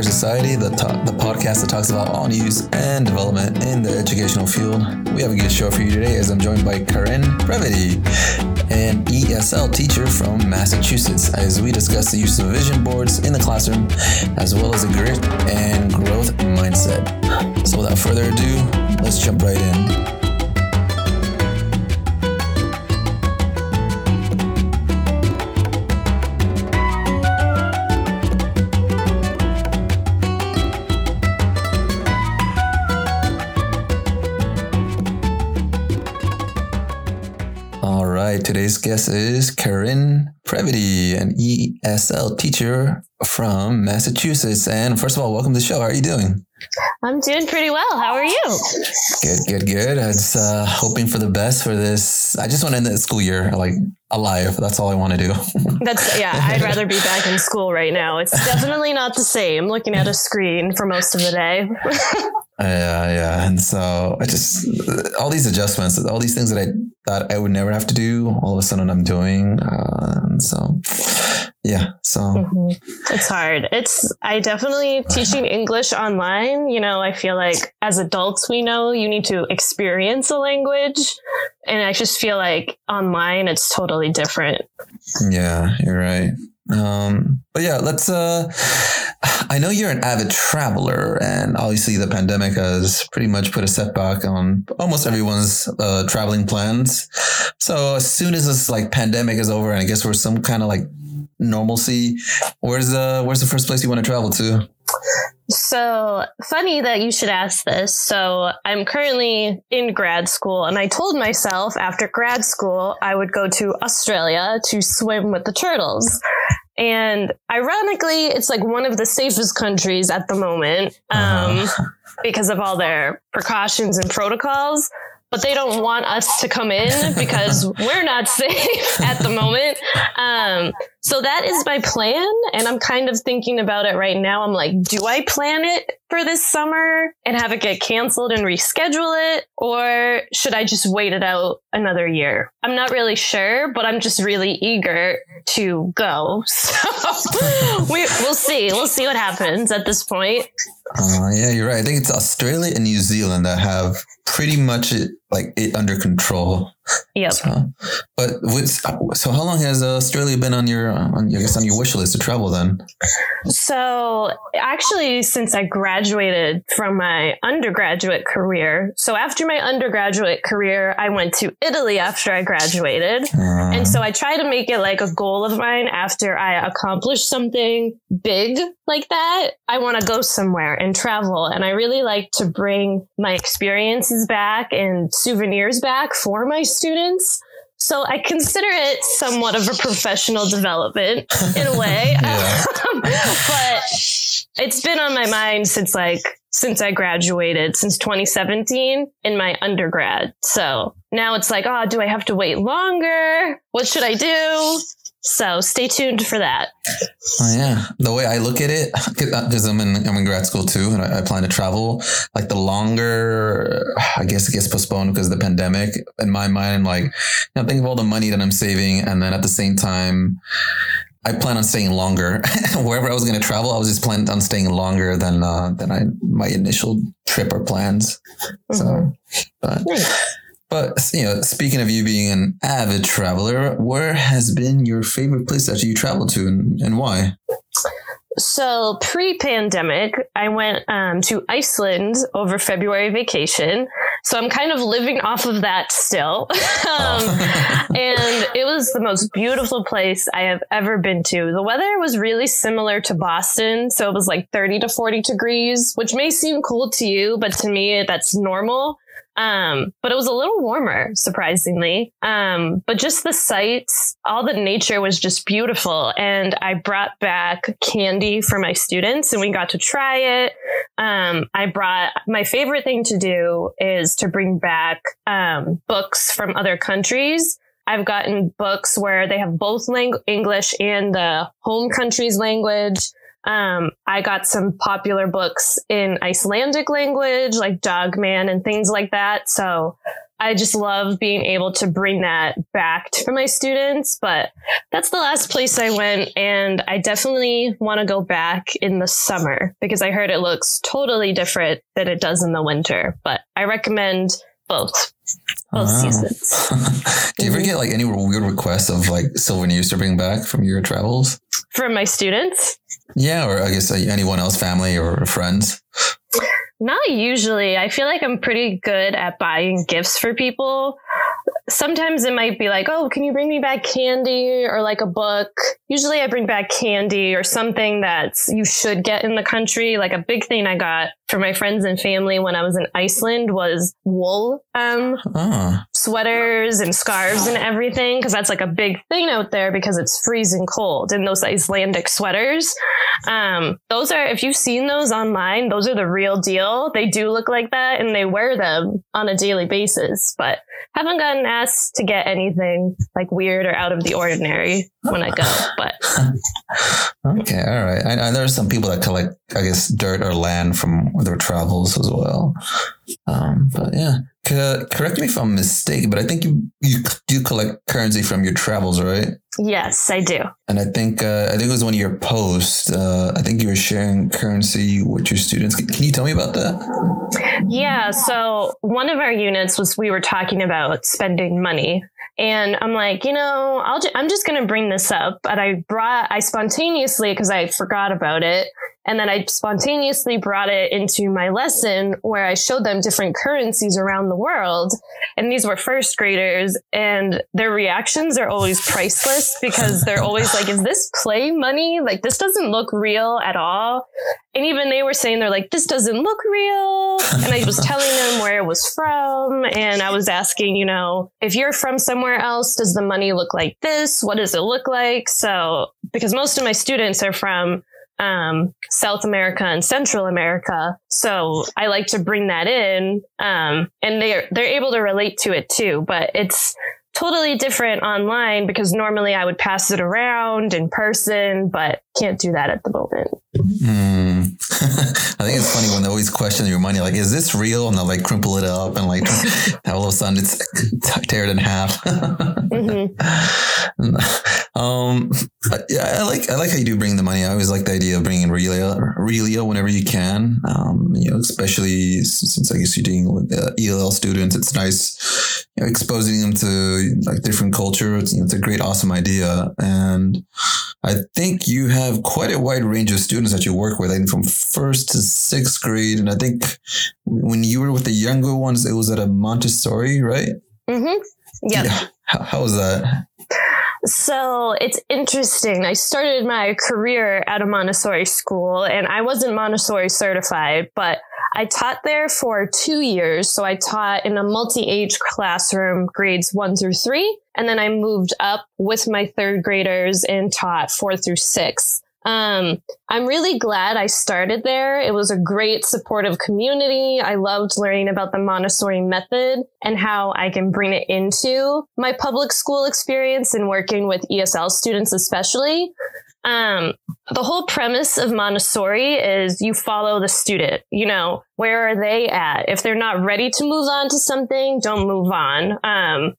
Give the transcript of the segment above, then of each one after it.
Air Society, the, to- the podcast that talks about all news and development in the educational field. We have a good show for you today as I'm joined by Karen Previty, an ESL teacher from Massachusetts, as we discuss the use of vision boards in the classroom, as well as a grit and growth mindset. So without further ado, let's jump right in. Today's guest is Karen Previty, an ESL teacher from Massachusetts. And first of all, welcome to the show. How are you doing? I'm doing pretty well. How are you? Good, good, good. I was uh, hoping for the best for this. I just want to end the school year like alive. That's all I want to do. That's yeah. I'd rather be back in school right now. It's definitely not the same looking at a screen for most of the day. Yeah, yeah. And so I just all these adjustments, all these things that I thought I would never have to do, all of a sudden I'm doing. Uh, and so yeah, so mm-hmm. it's hard. It's I definitely teaching English online. You know, I feel like as adults we know you need to experience a language, and I just feel like online it's totally different. Yeah, you're right. Um, but yeah, let's. Uh, I know you're an avid traveler, and obviously the pandemic has pretty much put a setback on almost everyone's uh, traveling plans. So as soon as this like pandemic is over, and I guess we're some kind of like normalcy, where's the where's the first place you want to travel to? So funny that you should ask this. So I'm currently in grad school, and I told myself after grad school I would go to Australia to swim with the turtles. And ironically, it's like one of the safest countries at the moment um, uh-huh. because of all their precautions and protocols but they don't want us to come in because we're not safe at the moment. Um, so that is my plan. And I'm kind of thinking about it right now. I'm like, do I plan it for this summer and have it get canceled and reschedule it? Or should I just wait it out another year? I'm not really sure, but I'm just really eager to go. So we, will see. We'll see what happens at this point. Uh, yeah, you're right. I think it's Australia and New Zealand that have pretty much it, like it under control. Yep. So, but with, so how long has Australia been on your on I guess on your wish list to travel then? So actually, since I graduated from my undergraduate career, so after my undergraduate career, I went to Italy after I graduated, uh, and so I try to make it like a goal of mine after I accomplish something big like that. I want to go somewhere and travel, and I really like to bring my experiences back and souvenirs back for my students. So I consider it somewhat of a professional development in a way. but it's been on my mind since like since I graduated, since 2017 in my undergrad. So now it's like, oh, do I have to wait longer? What should I do? So stay tuned for that. Oh, yeah, the way I look at it, because I'm in I'm in grad school too, and I, I, plan to travel. Like the longer, I guess it gets postponed because of the pandemic. In my mind, I'm like, you know, think of all the money that I'm saving, and then at the same time, I plan on staying longer. Wherever I was going to travel, I was just planning on staying longer than uh, than I my initial trip or plans. Mm-hmm. So, but. But you know, speaking of you being an avid traveler, where has been your favorite place that you traveled to, and, and why? So pre-pandemic, I went um, to Iceland over February vacation. So I'm kind of living off of that still. um, oh. and it was the most beautiful place I have ever been to. The weather was really similar to Boston. So it was like 30 to 40 degrees, which may seem cold to you, but to me, that's normal. Um, but it was a little warmer, surprisingly. Um, but just the sights, all the nature was just beautiful. And I brought back candy for my students and we got to try it. Um, I brought my favorite thing to do is to bring back um, books from other countries. I've gotten books where they have both lang- English and the home country's language. Um, I got some popular books in Icelandic language, like Dogman and things like that. So I just love being able to bring that back to my students. But that's the last place I went. And I definitely want to go back in the summer because I heard it looks totally different than it does in the winter. But I recommend both. Both seasons. Do you ever get like any weird requests of like souvenirs to bring back from your travels? From my students, Yeah, or I guess uh, anyone else, family or friends. Not usually. I feel like I'm pretty good at buying gifts for people. Sometimes it might be like, oh, can you bring me back candy or like a book? Usually I bring back candy or something that you should get in the country. Like a big thing I got for my friends and family when I was in Iceland was wool um, Oh, sweaters and scarves and everything because that's like a big thing out there because it's freezing cold and those Icelandic sweaters. Um, those are, if you've seen those online, those are the real deal. They do look like that and they wear them on a daily basis, but haven't gotten asked to get anything like weird or out of the ordinary when I go. But okay, all right. I, I there's some people that collect, I guess, dirt or land from their travels as well. Um, but yeah, Co- correct me if I'm mistaken, but I think you you do collect currency from your travels, right? yes, I do. And I think uh, I think it was one of your posts. Uh, I think you were sharing currency with your students. Can you tell me about that? Yeah. So one of our units was we were talking about spending money. And I'm like, you know, I'll ju- I'm just going to bring this up. But I brought, I spontaneously, because I forgot about it. And then I spontaneously brought it into my lesson where I showed them different currencies around the world. And these were first graders and their reactions are always priceless because they're always like, is this play money? Like, this doesn't look real at all. And even they were saying, they're like, this doesn't look real. And I was telling them where it was from. And I was asking, you know, if you're from somewhere else, does the money look like this? What does it look like? So, because most of my students are from um, South America and Central America. So I like to bring that in. Um, and they're, they're able to relate to it too, but it's totally different online because normally I would pass it around in person, but can't do that at the moment. Hmm. I think it's funny when they always question your money, like, is this real? And they'll like crumple it up and like all of a sudden it's tear it in half. hmm um, yeah, I like I like how you do bring the money. I always like the idea of bringing realia, realia whenever you can. Um, you know, especially since I guess you're dealing with uh, ELL students, it's nice you know, exposing them to like different culture. It's, you know, it's a great, awesome idea, and I think you have quite a wide range of students that you work with, I think from first to sixth grade. And I think when you were with the younger ones, it was at a Montessori, right? hmm Yep. Yeah. How, how was that? So it's interesting. I started my career at a Montessori school and I wasn't Montessori certified, but I taught there for two years. So I taught in a multi age classroom, grades one through three. And then I moved up with my third graders and taught four through six. Um, I'm really glad I started there. It was a great supportive community. I loved learning about the Montessori method and how I can bring it into my public school experience and working with ESL students, especially. Um, the whole premise of Montessori is you follow the student. You know, where are they at? If they're not ready to move on to something, don't move on. Um,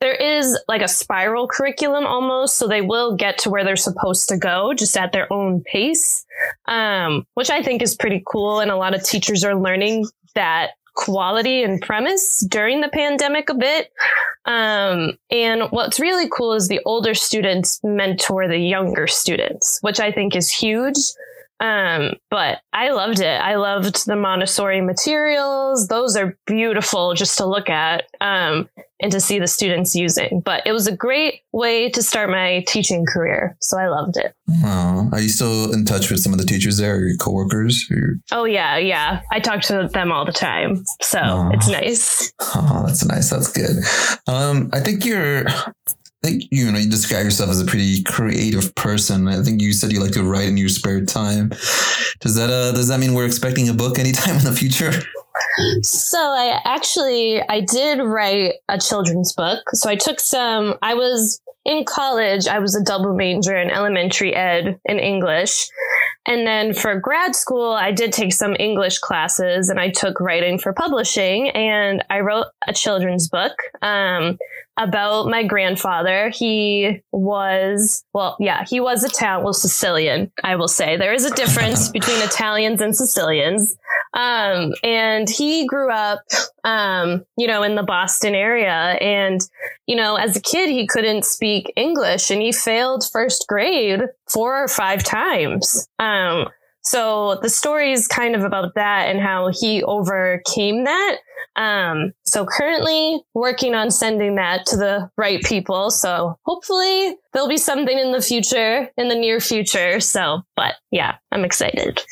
there is like a spiral curriculum almost, so they will get to where they're supposed to go, just at their own pace, um, which I think is pretty cool. And a lot of teachers are learning that quality and premise during the pandemic a bit. Um, and what's really cool is the older students mentor the younger students, which I think is huge. Um, but I loved it. I loved the Montessori materials. Those are beautiful just to look at um, and to see the students using. But it was a great way to start my teaching career. So I loved it. Oh, are you still in touch with some of the teachers there, or your coworkers? Or your, Oh, yeah, yeah. I talk to them all the time. So it's nice. oh, that's nice. That's good. Um, I think you're. I think you know you describe yourself as a pretty creative person. I think you said you like to write in your spare time. Does that uh does that mean we're expecting a book anytime in the future? So I actually I did write a children's book. So I took some I was in college, I was a double major in elementary ed and English. and then for grad school, I did take some English classes and I took writing for publishing and I wrote a children's book. Um, about my grandfather. He was, well, yeah, he was Italian, well, Sicilian, I will say. There is a difference between Italians and Sicilians. Um, and he grew up, um, you know, in the Boston area. And, you know, as a kid, he couldn't speak English and he failed first grade four or five times. Um, so the story is kind of about that and how he overcame that. Um, so currently working on sending that to the right people. So hopefully there'll be something in the future, in the near future. So, but yeah, I'm excited.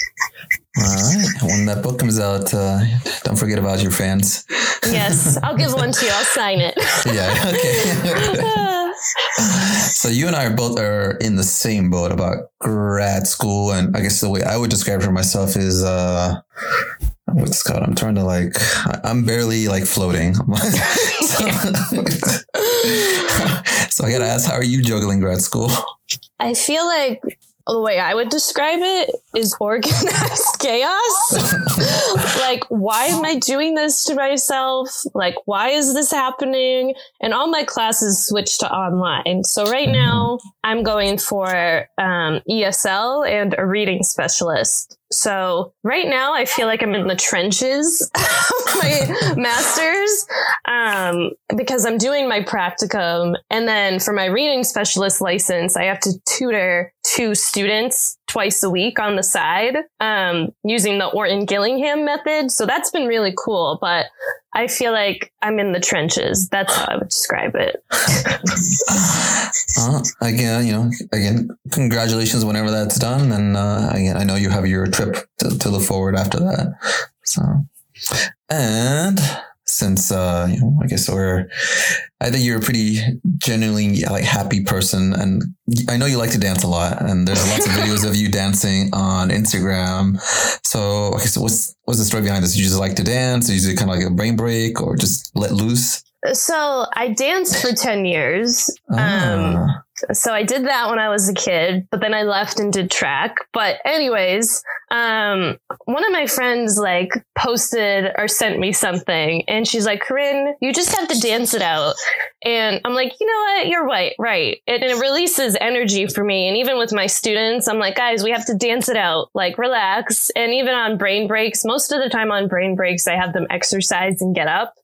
All right. When that book comes out, uh, don't forget about your fans. Yes, I'll give one to you. I'll sign it. yeah. Okay. so you and I are both are in the same boat about grad school, and I guess the way I would describe it for myself is uh, what's called? I'm trying to like, I'm barely like floating. so, so I gotta ask, how are you juggling grad school? I feel like the way I would describe it is organized chaos. like, why am I doing this to myself? Like, why is this happening? And all my classes switched to online. So right mm-hmm. now I'm going for um, ESL and a reading specialist. So right now I feel like I'm in the trenches of my master's um, because I'm doing my practicum. And then for my reading specialist license, I have to tutor two students twice a week on the side um, using the Orton Gillingham method. So that's been really cool. But I feel like I'm in the trenches. That's how I would describe it. uh, again, you know, again, congratulations whenever that's done. And uh, again, I know you have your trip to, to look forward after that. So, and since uh, you know, I guess we're, I think you're a pretty genuinely like happy person, and I know you like to dance a lot, and there's lots of videos of you dancing on Instagram. So, okay, so what's what's the story behind this? You just like to dance? Or you it kind of like a brain break, or just let loose? So I danced for ten years. Ah. Um, so I did that when I was a kid, but then I left and did track. But anyways, um, one of my friends like posted or sent me something and she's like, Corinne, you just have to dance it out. And I'm like, you know what? You're right. Right. And it releases energy for me. And even with my students, I'm like, guys, we have to dance it out, like relax. And even on brain breaks, most of the time on brain breaks, I have them exercise and get up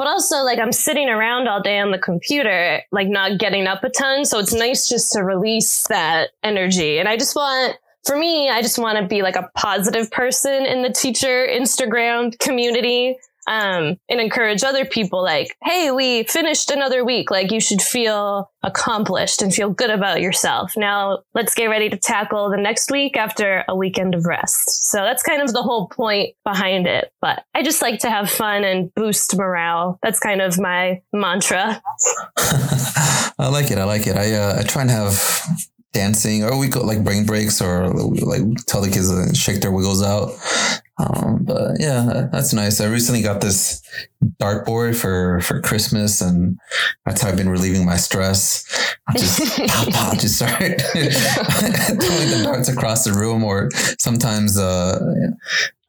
but also like I'm sitting around all day on the computer, like not getting up a ton. So it's nice just to release that energy. And I just want, for me, I just want to be like a positive person in the teacher Instagram community um, and encourage other people like, hey, we finished another week. Like you should feel accomplished and feel good about yourself. Now let's get ready to tackle the next week after a weekend of rest. So that's kind of the whole point behind it. But I just like to have fun and boost morale. That's kind of my mantra. I like it. I like it. I, uh, I try and have dancing or we call like brain breaks or like tell the kids to shake their wiggles out um, but yeah, that's nice. I recently got this dartboard for for Christmas, and that's how I've been relieving my stress. I just pop, pop, just start throwing the darts across the room, or sometimes uh,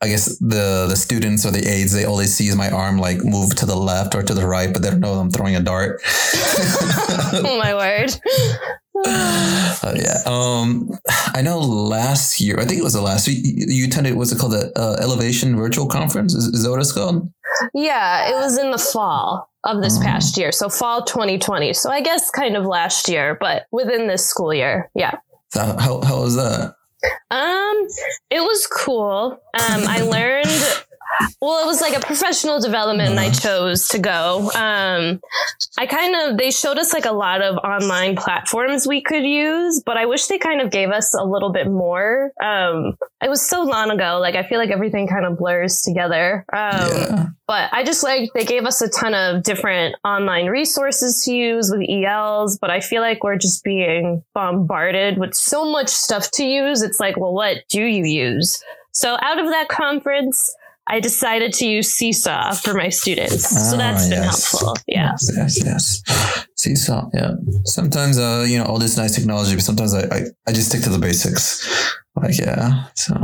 I guess the the students or the aides they always see my arm like move to the left or to the right, but they don't know I'm throwing a dart. oh my word! Uh, yeah. Um, I know last year, I think it was the last, you, you attended, what's it called? The uh, Elevation Virtual Conference? Is, is that what it's called? Yeah, it was in the fall of this oh. past year. So fall 2020. So I guess kind of last year, but within this school year. Yeah. So how, how was that? Um, it was cool. Um, I learned well, it was like a professional development and I chose to go. Um, I kind of, they showed us like a lot of online platforms we could use, but I wish they kind of gave us a little bit more. Um, it was so long ago. Like, I feel like everything kind of blurs together. Um, yeah. but I just like, they gave us a ton of different online resources to use with ELs, but I feel like we're just being bombarded with so much stuff to use. It's like, well, what do you use? So out of that conference, I decided to use Seesaw for my students. so that's been yes. helpful. Yeah. Yes, yes, yes. Seesaw. Yeah. Sometimes, uh, you know, all this nice technology, but sometimes I, I, I just stick to the basics. Like, yeah. So,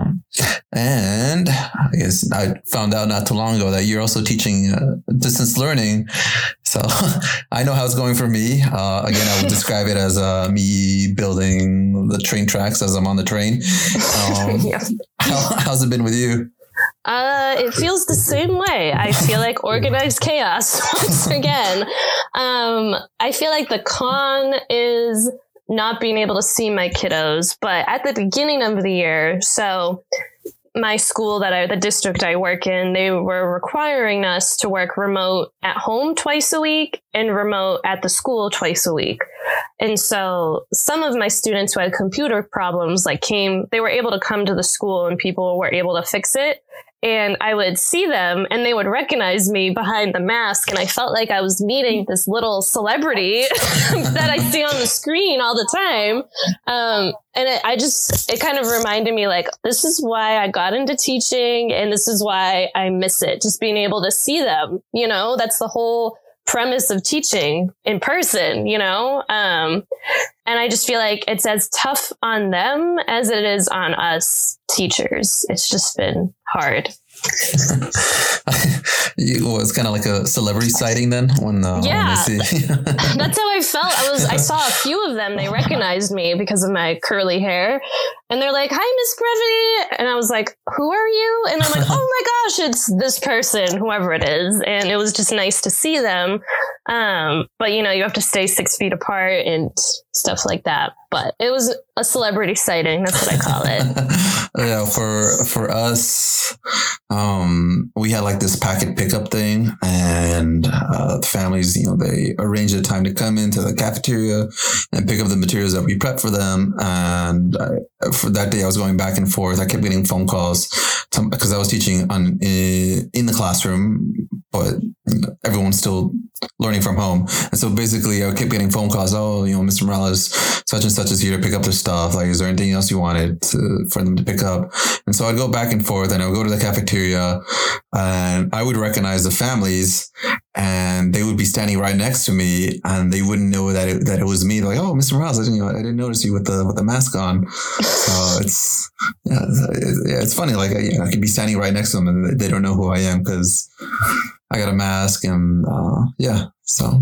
and I guess I found out not too long ago that you're also teaching uh, distance learning. So I know how it's going for me. Uh, again, I would describe it as uh, me building the train tracks as I'm on the train. Um, yeah. how, how's it been with you? Uh, it feels the same way. I feel like organized chaos once again. Um, I feel like the con is not being able to see my kiddos, but at the beginning of the year, so my school that I, the district I work in, they were requiring us to work remote at home twice a week and remote at the school twice a week. And so some of my students who had computer problems, like came, they were able to come to the school and people were able to fix it and I would see them and they would recognize me behind the mask. And I felt like I was meeting this little celebrity that I see on the screen all the time. Um, and it, I just, it kind of reminded me like, this is why I got into teaching and this is why I miss it. Just being able to see them, you know, that's the whole premise of teaching in person, you know? Um, and I just feel like it's as tough on them as it is on us teachers. It's just been hard. well, it's kind of like a celebrity sighting then when uh, yeah when that's how I felt. I was I saw a few of them. They recognized me because of my curly hair, and they're like, "Hi, Miss Brevity," and I was like, "Who are you?" And I'm like, "Oh my gosh, it's this person, whoever it is." And it was just nice to see them. Um, but you know, you have to stay six feet apart and stuff like that. But it was a celebrity sighting. That's what I call it. yeah, for for us, um, we had like this packet pickup thing, and uh, families, you know, they arranged a time to come into the cafeteria and pick up the materials that we prepped for them. And I, for that day, I was going back and forth. I kept getting phone calls because I was teaching on in, in the classroom, but everyone's still learning from home. And so basically, I kept getting phone calls. Oh, you know, Mr. Morales, such and such is here to pick up their stuff. Like, is there anything else you wanted to, for them to pick up? And so I'd go back and forth, and I would go to the cafeteria, and I would recognize the families, and they would be standing right next to me, and they wouldn't know that it, that it was me. They're like, oh, Mr. Morales, I didn't, I didn't notice you with the with the mask on. So it's yeah, it's, yeah, it's funny. Like I could be standing right next to them, and they don't know who I am because I got a mask, and uh, yeah, so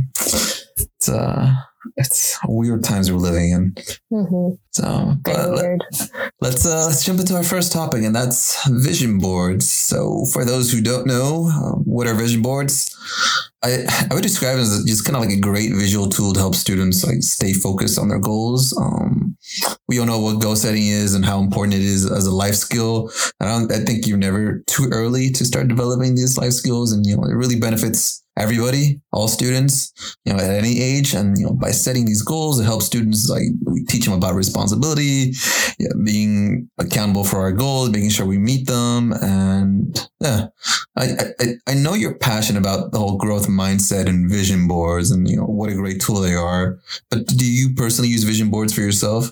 it's uh it's weird times we're living in. Mm-hmm. So, but let, let's uh, let's jump into our first topic, and that's vision boards. So, for those who don't know, uh, what are vision boards? I, I would describe it as just kind of like a great visual tool to help students like stay focused on their goals. Um, we all know what goal setting is and how important it is as a life skill. I don't, I think you're never too early to start developing these life skills, and you know it really benefits everybody, all students, you know, at any age. And, you know, by setting these goals, it helps students like we teach them about responsibility, being accountable for our goals, making sure we meet them. And yeah, I, I, I know you're passionate about the whole growth mindset and vision boards and, you know, what a great tool they are. But do you personally use vision boards for yourself?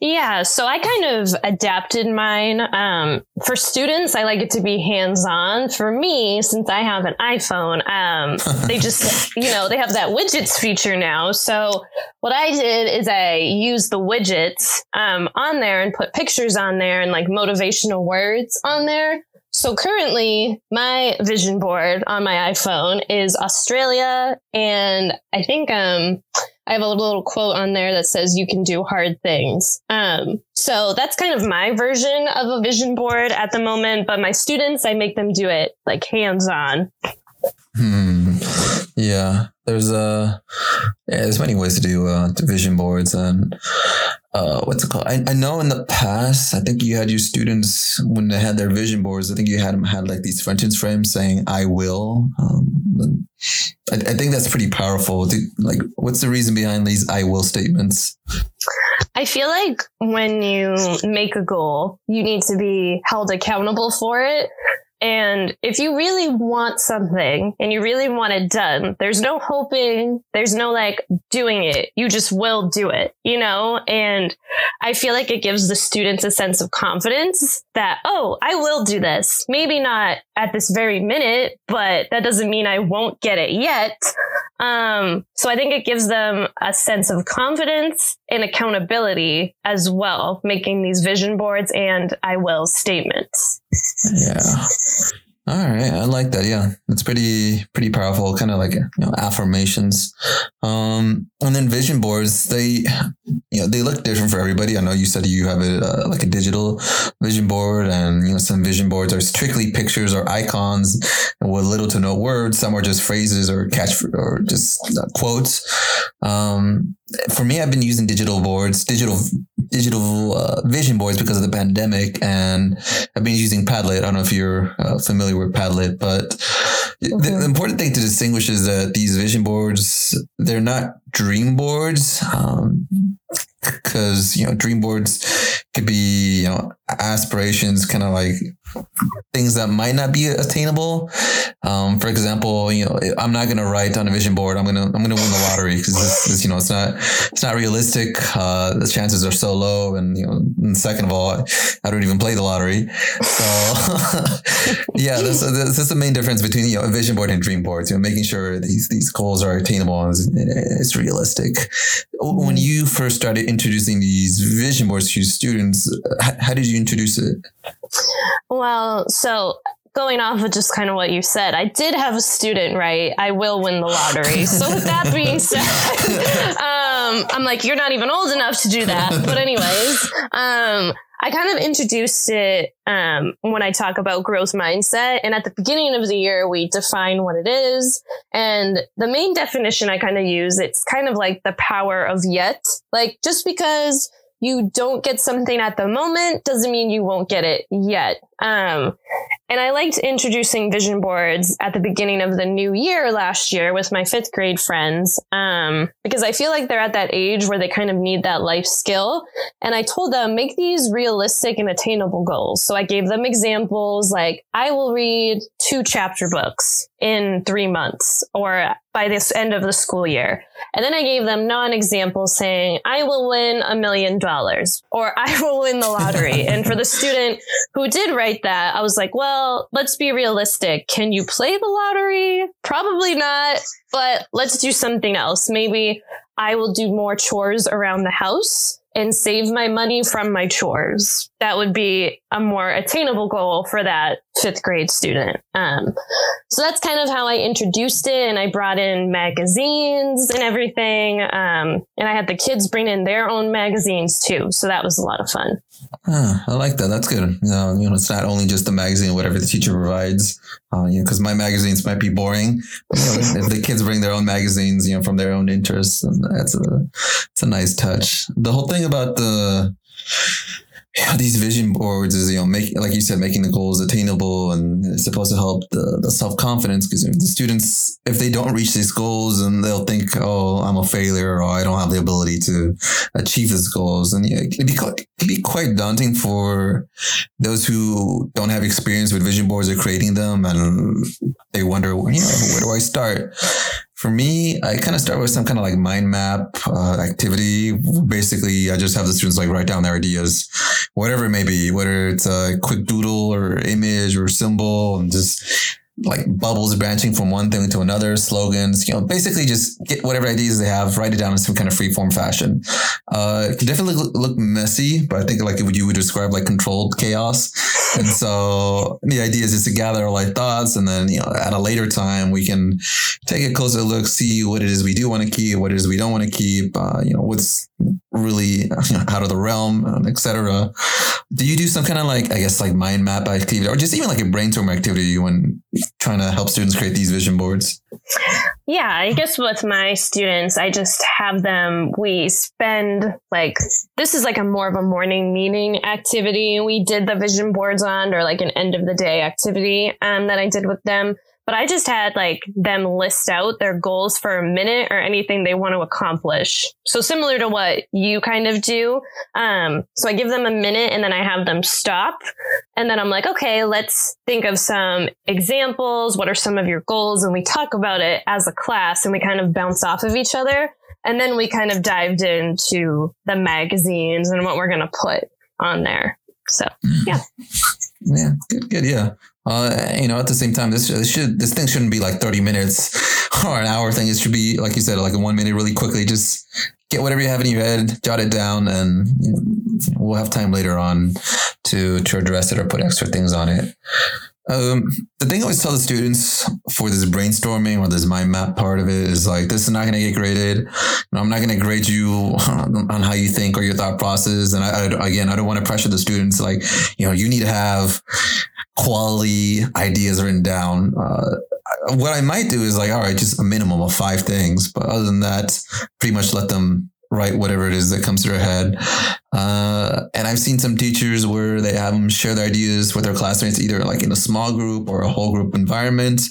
Yeah, so I kind of adapted mine. Um, for students, I like it to be hands on. For me, since I have an iPhone, um, they just, you know, they have that widgets feature now. So what I did is I used the widgets um, on there and put pictures on there and like motivational words on there. So currently, my vision board on my iPhone is Australia, and I think um, I have a little quote on there that says you can do hard things. Um, so that's kind of my version of a vision board at the moment. But my students, I make them do it like hands on. Hmm. Yeah, there's uh, yeah, there's many ways to do uh, vision boards, and uh, what's it called? I, I know in the past, I think you had your students when they had their vision boards. I think you had them had like these sentence frames saying "I will." Um, I, I, think that's pretty powerful. Like, what's the reason behind these "I will" statements? I feel like when you make a goal, you need to be held accountable for it. And if you really want something and you really want it done, there's no hoping, there's no like doing it. You just will do it, you know? And I feel like it gives the students a sense of confidence that, oh, I will do this. Maybe not at this very minute, but that doesn't mean I won't get it yet. Um, so I think it gives them a sense of confidence and accountability as well, making these vision boards and I will statements. Yeah. All right, I like that. Yeah, it's pretty pretty powerful. Kind of like you know affirmations. Um, and then vision boards, they you know they look different for everybody. I know you said you have a uh, like a digital vision board, and you know some vision boards are strictly pictures or icons with little to no words. Some are just phrases or catch or just uh, quotes. Um, for me, I've been using digital boards, digital digital uh, vision boards because of the pandemic, and I've been using Padlet. I don't know if you're uh, familiar with Padlet, but mm-hmm. the, the, important thing to distinguish is that these vision boards they're not dream boards. Um, because you know dream boards could be you know aspirations kind of like things that might not be attainable. Um, for example you know i'm not going to write on a vision board. I'm going to i'm going to win the lottery because you know it's not it's not realistic. Uh, the chances are so low and you know and second of all i don't even play the lottery. So yeah that's, that's, the main difference between you know a vision board and dream boards you know making sure these these goals are attainable and it's, realistic when you first started introducing these vision boards to your students, how, how did you introduce it? Well, so going off of just kind of what you said, I did have a student, right? I will win the lottery. So with that being said, um, I'm like, you're not even old enough to do that. But anyways, um, I kind of introduced it um, when I talk about growth mindset. And at the beginning of the year, we define what it is. And the main definition I kind of use, it's kind of like the power of yet. Like just because you don't get something at the moment doesn't mean you won't get it yet. Um, and I liked introducing vision boards at the beginning of the new year last year with my fifth grade friends um, because I feel like they're at that age where they kind of need that life skill. And I told them, make these realistic and attainable goals. So I gave them examples like, I will read two chapter books in three months or by this end of the school year. And then I gave them non examples saying, I will win a million dollars or I will win the lottery. and for the student who did write that, I was like, well, let's be realistic. Can you play the lottery? Probably not, but let's do something else. Maybe I will do more chores around the house and save my money from my chores. That would be a more attainable goal for that fifth grade student. Um, so that's kind of how I introduced it. And I brought in magazines and everything. Um, and I had the kids bring in their own magazines too. So that was a lot of fun. I like that. That's good. You know, you know, it's not only just the magazine, whatever the teacher provides. Uh, you know, because my magazines might be boring. But, you know, if the kids bring their own magazines, you know, from their own interests, that's a, it's a nice touch. The whole thing about the yeah, these vision boards is you know making like you said making the goals attainable and it's supposed to help the, the self-confidence because the students if they don't reach these goals and they'll think oh i'm a failure or i don't have the ability to achieve these goals. And yeah, it can be quite, be quite daunting for those who don't have experience with vision boards or creating them and they wonder you know where do i start for me, I kind of start with some kind of like mind map uh, activity. Basically, I just have the students like write down their ideas, whatever it may be, whether it's a quick doodle or image or symbol, and just like bubbles branching from one thing to another, slogans, you know, basically just get whatever ideas they have, write it down in some kind of free form fashion. Uh, it definitely look, look messy, but I think like you would describe like controlled chaos. And so the idea is just to gather all our thoughts and then, you know, at a later time, we can take a closer look, see what it is we do want to keep, what it is we don't want to keep, uh, you know, what's really out of the realm, um, etc. Do you do some kind of like, I guess, like mind map activity or just even like a brainstorm activity when trying to help students create these vision boards? Yeah, I guess with my students, I just have them, we spend like, this is like a more of a morning meeting activity. We did the vision boards on or like an end of the day activity um, that I did with them but I just had like them list out their goals for a minute or anything they want to accomplish. So similar to what you kind of do. Um, so I give them a minute and then I have them stop. And then I'm like, okay, let's think of some examples. What are some of your goals? And we talk about it as a class and we kind of bounce off of each other. And then we kind of dived into the magazines and what we're going to put on there. So, yeah. Yeah, good, good. Yeah. Uh, you know, at the same time, this, this should this thing shouldn't be like thirty minutes or an hour thing. It should be, like you said, like a one minute really quickly. Just get whatever you have in your head, jot it down, and we'll have time later on to, to address it or put extra things on it. Um, the thing I always tell the students for this brainstorming or this mind map part of it is like, this is not going to get graded. I'm not going to grade you on how you think or your thought process. And I, I, again, I don't want to pressure the students. Like, you know, you need to have quality ideas written down. Uh, what I might do is like, all right, just a minimum of five things. But other than that, pretty much let them write whatever it is that comes to their head. Uh, and I've seen some teachers where they have them share their ideas with their classmates, either like in a small group or a whole group environment.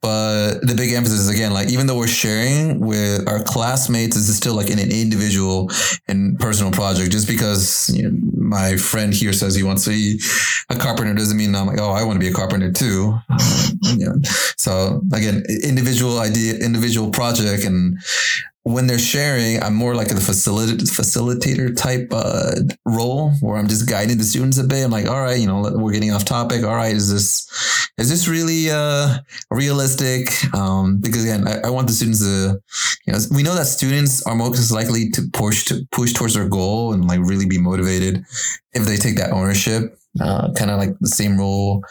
But the big emphasis is again, like even though we're sharing with our classmates, it's still like in an individual and personal project. Just because you know, my friend here says he wants to be a carpenter doesn't mean I'm like, oh, I want to be a carpenter too. Yeah. So again, individual idea, individual project, and when they're sharing, I'm more like a facilitator, facilitator type uh, role where I'm just guiding the students a bit. I'm like, all right, you know, we're getting off topic. All right, is this is this really uh, realistic? Um, because again, I, I, want the students to, you know, we know that students are most likely to push to push towards their goal and like really be motivated if they take that ownership. Uh, kind of like the same role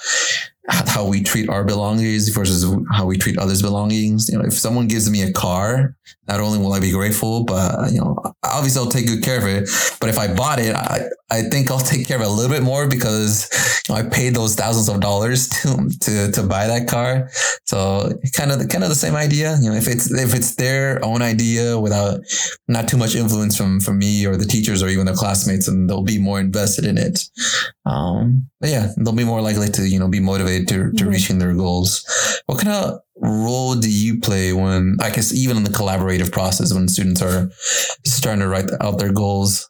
how we treat our belongings versus how we treat others' belongings. You know, if someone gives me a car, not only will I be grateful, but you know, obviously I'll take good care of it. But if I bought it, I, I think I'll take care of it a little bit more because you know, I paid those thousands of dollars to to to buy that car. So kind of kind of the same idea. You know, if it's if it's their own idea without not too much influence from from me or the teachers or even the classmates, and they'll be more invested in it. Um, but yeah, they'll be more likely to you know be motivated to to mm-hmm. reaching their goals. What kind of role do you play when I guess even in the collaborative process when students are starting to write out their goals?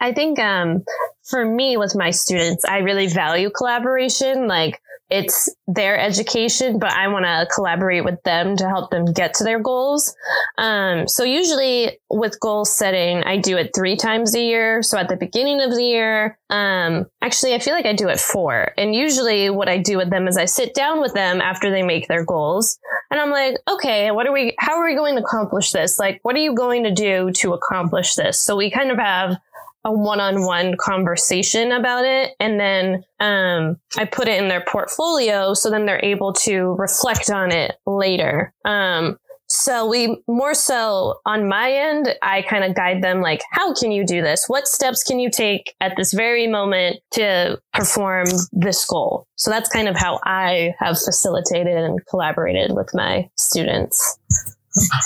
I think um, for me with my students, I really value collaboration. Like it's their education, but I want to collaborate with them to help them get to their goals. Um, so usually with goal setting, I do it three times a year. So at the beginning of the year, um, actually, I feel like I do it four. And usually what I do with them is I sit down with them after they make their goals and I'm like, okay, what are we, how are we going to accomplish this? Like, what are you going to do to accomplish this? So we kind of have a one-on-one conversation about it. And then um, i put it in their portfolio so then they're able to reflect on it later. Um, so we more so on my end i kind of guide them like how can you do this? What steps can you take at this very moment to perform this goal? So that's kind of how i have facilitated and collaborated with my students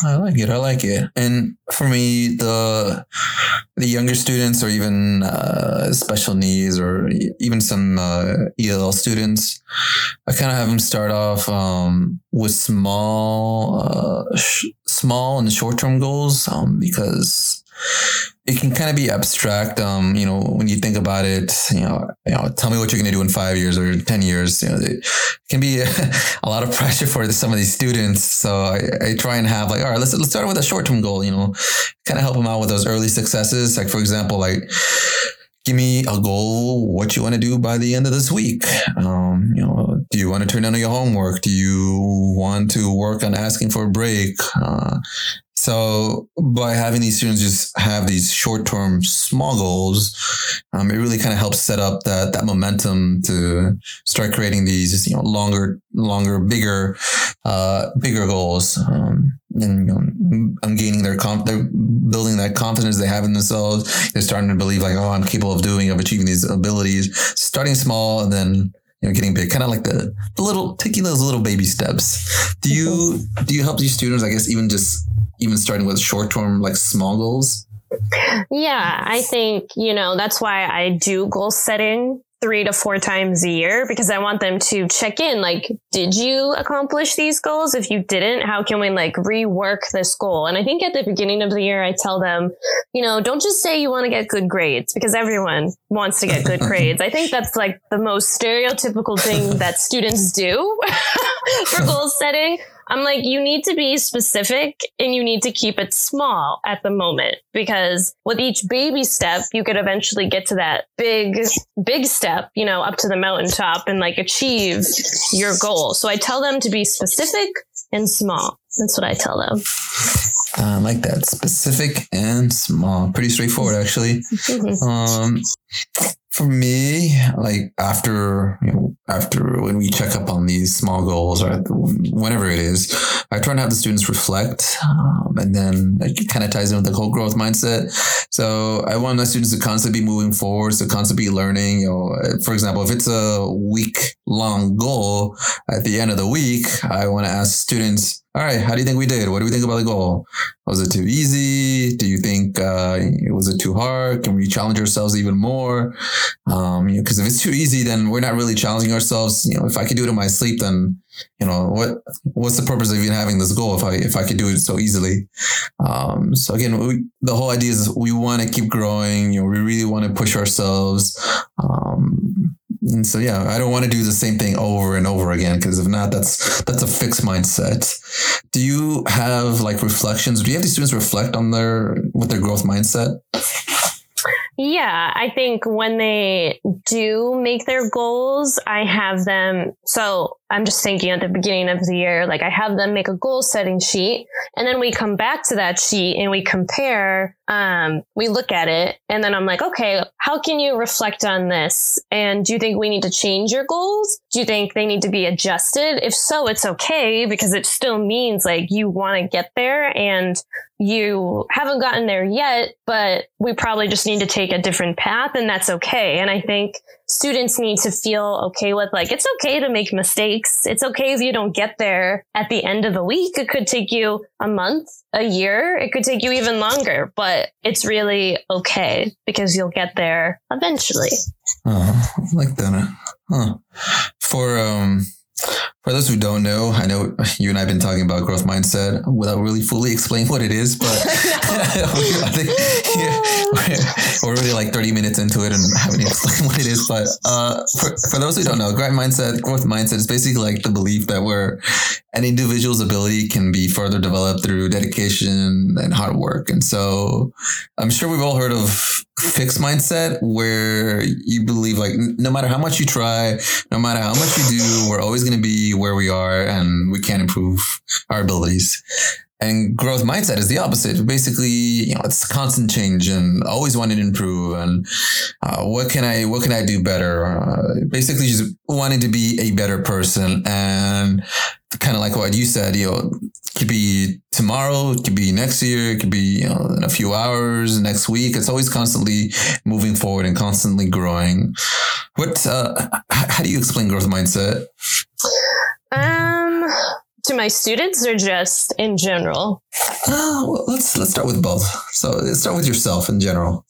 I like it. I like it. And for me, the the younger students, or even uh, special needs, or even some uh, ELL students, I kind of have them start off um, with small, uh, sh- small and short term goals, um, because it can kind of be abstract. Um, you know, when you think about it, you know, you know, tell me what you're going to do in five years or 10 years, you know, it can be a, a lot of pressure for some of these students. So I, I try and have like, all right, let's, let's start with a short-term goal, you know, kind of help them out with those early successes. Like, for example, like, give me a goal what you want to do by the end of this week um, you know do you want to turn in your homework do you want to work on asking for a break uh, so by having these students just have these short term small goals, um, it really kind of helps set up that that momentum to start creating these you know longer, longer, bigger, uh, bigger goals. Um, and you know, I'm gaining their comp, they're building that confidence they have in themselves. They're starting to believe like, oh, I'm capable of doing, of achieving these abilities. Starting small and then you know, getting big, kind of like the, the little taking those little baby steps. Do you do you help these students? I guess even just even starting with short term, like small goals? Yeah, I think, you know, that's why I do goal setting three to four times a year because I want them to check in. Like, did you accomplish these goals? If you didn't, how can we like rework this goal? And I think at the beginning of the year, I tell them, you know, don't just say you want to get good grades because everyone wants to get good grades. I think that's like the most stereotypical thing that students do. for goal setting. I'm like, you need to be specific and you need to keep it small at the moment because with each baby step, you could eventually get to that big, big step, you know, up to the mountaintop and like achieve your goal. So I tell them to be specific and small. That's what I tell them. I like that. Specific and small. Pretty straightforward, actually. Mm-hmm. Um, for me, like after you know, after when we check up on these small goals or whenever it is, I try to have the students reflect, um, and then like, it kind of ties in with the whole growth mindset. So I want my students to constantly be moving forward, to constantly be learning. You know, for example, if it's a week long goal, at the end of the week, I want to ask students all right, how do you think we did? What do we think about the goal? Was it too easy? Do you think uh, was it too hard? Can we challenge ourselves even more? Um, you know, because if it's too easy, then we're not really challenging ourselves. You know, if I could do it in my sleep, then you know what what's the purpose of even having this goal if I if I could do it so easily? Um, so again, we, the whole idea is we want to keep growing. You know, we really want to push ourselves. Um, and so yeah, I don't want to do the same thing over and over again because if not, that's that's a fixed mindset. Do you have like reflections? Do you have the students reflect on their with their growth mindset? Yeah, I think when they do make their goals, I have them. So I'm just thinking at the beginning of the year, like I have them make a goal setting sheet and then we come back to that sheet and we compare, um, we look at it and then I'm like, okay, how can you reflect on this? And do you think we need to change your goals? Do you think they need to be adjusted? If so, it's okay because it still means like you want to get there and you haven't gotten there yet, but we probably just need to take a different path and that's okay. And I think students need to feel okay with like, it's okay to make mistakes. It's okay if you don't get there at the end of the week. It could take you a month, a year. It could take you even longer, but it's really okay because you'll get there eventually. Oh, I like that. Huh. For, um, for those who don't know, I know you and I have been talking about growth mindset without really fully explaining what it is, but I think yeah, we're, we're, really like 30 minutes into it and haven't explained what it is. But uh, for, for those who don't know, growth mindset, growth mindset is basically like the belief that where an individual's ability can be further developed through dedication and hard work. And so I'm sure we've all heard of fixed mindset where you believe like no matter how much you try, no matter how much you do, we're always going to be where we are and we can't improve our abilities. And growth mindset is the opposite. Basically, you know, it's constant change and always wanting to improve. And uh, what can I, what can I do better? Uh, basically, just wanting to be a better person and kind of like what you said, you know, it could be tomorrow, it could be next year, it could be you know, in a few hours, next week. It's always constantly moving forward and constantly growing. What? Uh, how do you explain growth mindset? Um, to my students or just in general? Uh, well, let's let's start with both. So let's start with yourself in general.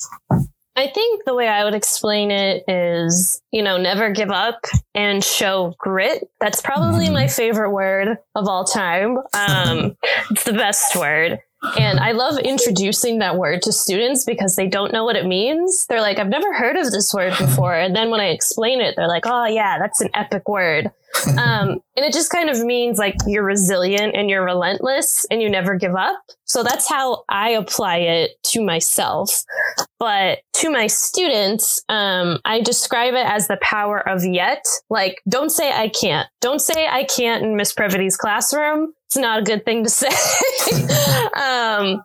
I think the way I would explain it is, you know, never give up and show grit. That's probably mm. my favorite word of all time. Um, it's the best word. And I love introducing that word to students because they don't know what it means. They're like, I've never heard of this word before. And then when I explain it, they're like, oh, yeah, that's an epic word. Um, and it just kind of means like you're resilient and you're relentless and you never give up. So that's how I apply it to myself. But to my students, um, I describe it as the power of yet. Like, don't say I can't. Don't say I can't in Miss Previty's classroom. It's not a good thing to say. um,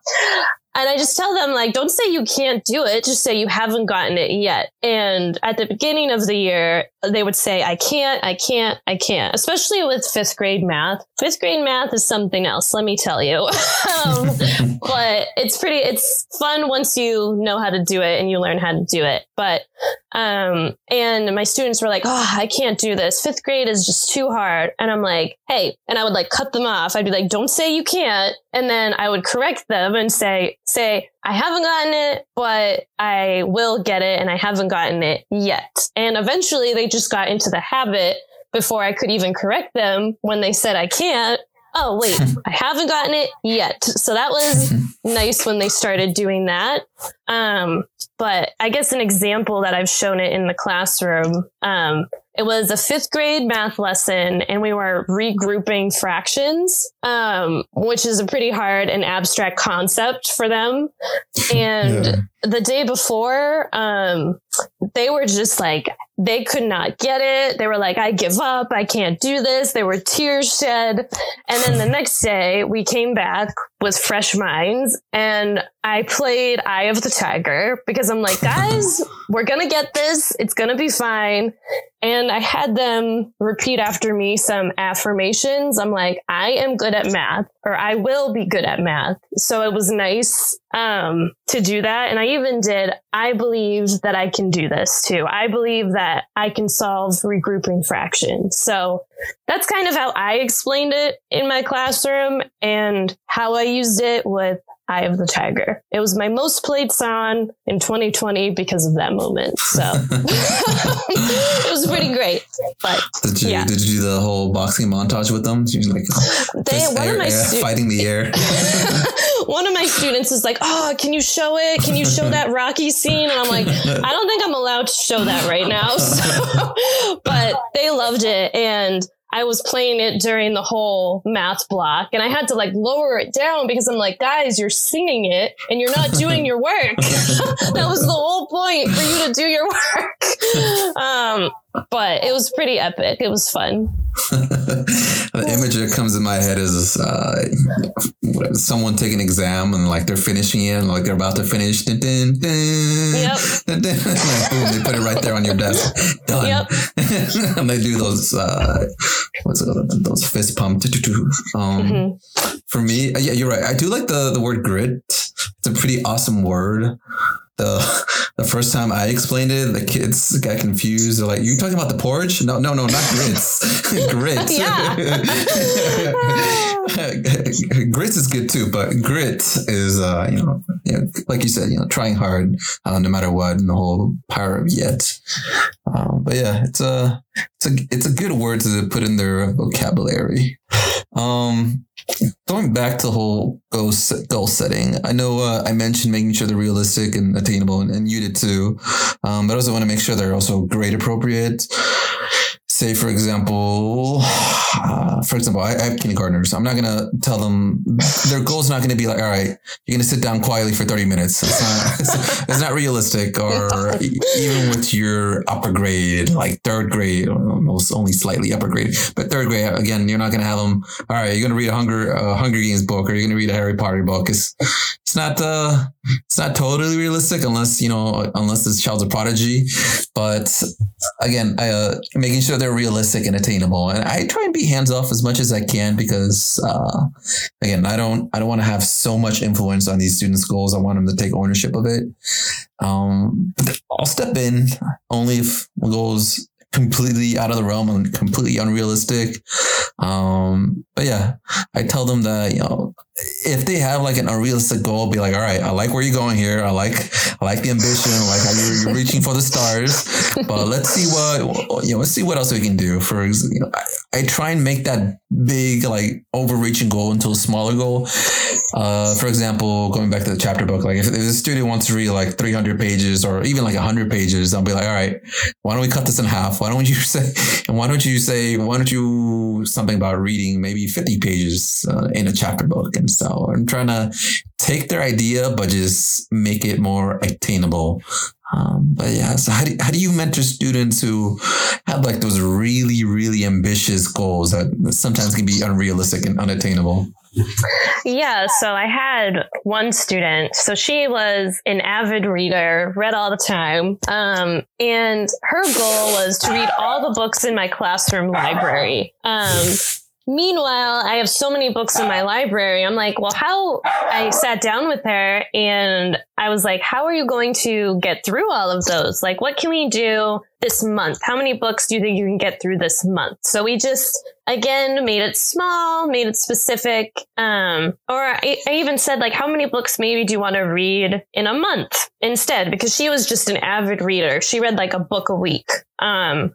and I just tell them, like, don't say you can't do it. Just say you haven't gotten it yet. And at the beginning of the year, they would say, I can't, I can't, I can't, especially with fifth grade math. Fifth grade math is something else, let me tell you. um, but it's pretty, it's fun once you know how to do it and you learn how to do it. But, um, and my students were like, oh, I can't do this. Fifth grade is just too hard. And I'm like, hey, and I would like cut them off. I'd be like, don't say you can't. And then I would correct them and say, say, I haven't gotten it, but I will get it and I haven't gotten it yet. And eventually they just got into the habit before I could even correct them when they said I can't. Oh, wait, I haven't gotten it yet. So that was nice when they started doing that. Um, but I guess an example that I've shown it in the classroom um, it was a fifth grade math lesson and we were regrouping fractions, um, which is a pretty hard and abstract concept for them. And yeah. The day before, um, they were just like, they could not get it. They were like, I give up. I can't do this. There were tears shed. And then the next day we came back with fresh minds and I played Eye of the Tiger because I'm like, guys, we're going to get this. It's going to be fine. And I had them repeat after me some affirmations. I'm like, I am good at math or I will be good at math. So it was nice um, to do that. And I even did, I believe that I can do this too. I believe that I can solve regrouping fractions. So that's kind of how I explained it in my classroom and how I used it with Eye of the Tiger. It was my most played song in 2020 because of that moment. So it was pretty great. But did you yeah. did you do the whole boxing montage with them? Did you like they, one air, of my stu- fighting the air? one of my students is like, "Oh, can you show it? Can you show that Rocky scene?" And I'm like, "I don't think I'm allowed to show that right now." So, but they loved it and I was playing it during the whole math block and I had to like lower it down because I'm like, guys, you're singing it and you're not doing your work. that was the whole point for you to do your work. Um, but it was pretty epic. It was fun. the image that comes in my head is uh, someone taking an exam and like they're finishing it and like they're about to finish. Dun, dun, dun, yep. Dun, dun, like, boom, they put it right there on your desk. Done. Yep. and they do those uh, what's it, those fist pump. Um, mm-hmm. For me, yeah, you're right. I do like the the word grit. It's a pretty awesome word the the first time I explained it, the kids got confused. They're like, "You talking about the porch? No, no, no, not grits. grits. grits is good too, but grit is, uh, you know, you know, like you said, you know, trying hard, uh, no matter what, and the whole power of yet. Um, but yeah, it's a it's a it's a good word to put in their vocabulary. Um, going back to the whole goal, goal setting, I know uh, I mentioned making sure they're realistic and attainable, and, and you did too. Um, but I also want to make sure they're also grade appropriate say for example uh, for example I, I, have kindergartners. I'm not going to tell them their goal is not going to be like all right you're going to sit down quietly for 30 minutes. It's not, it's, it's not realistic or even with your upper grade like third grade almost only slightly upper grade but third grade again you're not going to have them all right you're going to read a hunger a hunger games book or you're going to read a harry potter book. It's it's not uh it's not totally realistic unless you know unless this child's a prodigy. But again uh, making sure they're realistic and attainable. And i try and be hands off as much as i can because uh, again i don't i don't want to have so much influence on these students goals. I want them to take ownership of it. Um, i'll step in only if goals completely out of the realm and completely unrealistic. Um, but yeah, I tell them that, you know, if they have like an unrealistic goal, be like, all right, I like where you're going here. I like, I like the ambition. I like how you're, you're reaching for the stars, but let's see what, you know, let's see what else we can do for, you know, I, I try and make that big, like overreaching goal into a smaller goal. Uh, for example, going back to the chapter book, like if, if a student wants to read like 300 pages or even like 100 pages, I'll be like, all right, why don't we cut this in half? Why don't you say, and why don't you say, why don't you something about reading maybe 50 pages uh, in a chapter book? And so I'm trying to take their idea, but just make it more attainable. Um, but yeah, so how do, how do you mentor students who have like those really, really ambitious goals that sometimes can be unrealistic and unattainable? Yeah, so I had one student. So she was an avid reader, read all the time. Um, and her goal was to read all the books in my classroom library. Um, Meanwhile, I have so many books in my library. I'm like, well, how I sat down with her and I was like, how are you going to get through all of those? Like, what can we do this month? How many books do you think you can get through this month? So we just, again, made it small, made it specific. Um, or I, I even said, like, how many books maybe do you want to read in a month instead? Because she was just an avid reader. She read like a book a week. Um,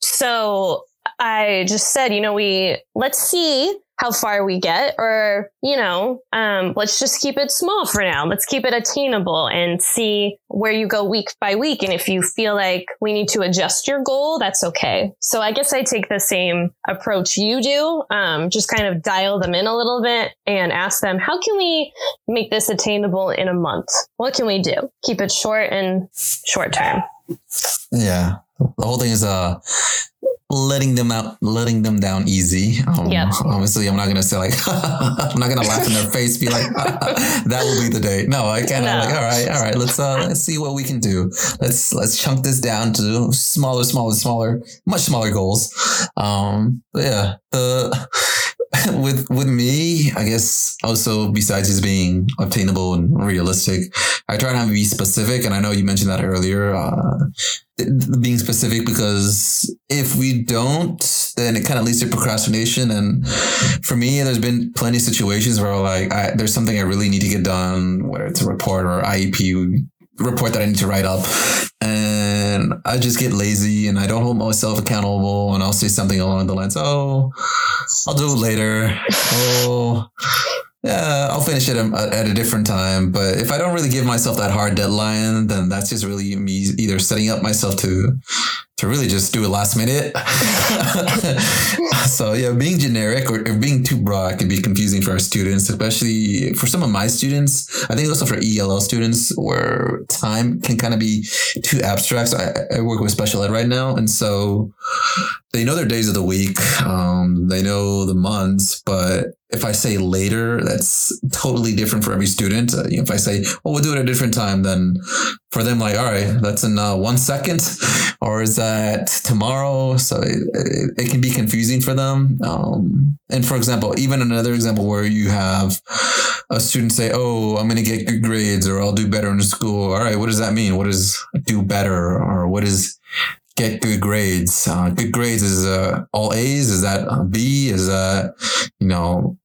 so I just said, you know, we let's see how far we get, or, you know, um, let's just keep it small for now. Let's keep it attainable and see where you go week by week. And if you feel like we need to adjust your goal, that's okay. So I guess I take the same approach you do. Um, just kind of dial them in a little bit and ask them, how can we make this attainable in a month? What can we do? Keep it short and short term. Yeah. The whole thing is uh letting them out, letting them down easy. Um, Yeah. Obviously, I'm not gonna say like I'm not gonna laugh in their face, be like that will be the day. No, I can't. No. like all right, all right. Let's uh let's see what we can do. Let's let's chunk this down to smaller, smaller, smaller, much smaller goals. Um, but yeah, the with with me, I guess also besides just being obtainable and realistic, I try not to be specific. And I know you mentioned that earlier. Uh, being specific because if we don't, then it kind of leads to procrastination. And for me, there's been plenty of situations where like I, there's something I really need to get done, whether it's a report or IEP report that I need to write up, and I just get lazy and I don't hold myself accountable, and I'll say something along the lines, "Oh, I'll do it later." oh. Yeah, I'll finish it at at a different time. But if I don't really give myself that hard deadline, then that's just really me either setting up myself to to really just do it last minute. so yeah, being generic or, or being too broad can be confusing for our students, especially for some of my students. I think also for ELL students where time can kind of be too abstract. So I, I work with special ed right now, and so they know their days of the week. Um, they know the months, but if I say later, that's totally different for every student. Uh, you know, if I say, "Oh, we'll do it at a different time," then for them, like, all right, that's in uh, one second, or is that tomorrow? So it, it, it can be confusing for them. Um, and for example, even another example where you have a student say, "Oh, I'm going to get good grades, or I'll do better in school." All right, what does that mean? What does do better, or what is get good grades. Uh, good grades is uh, all A's. Is that a B? Is that you know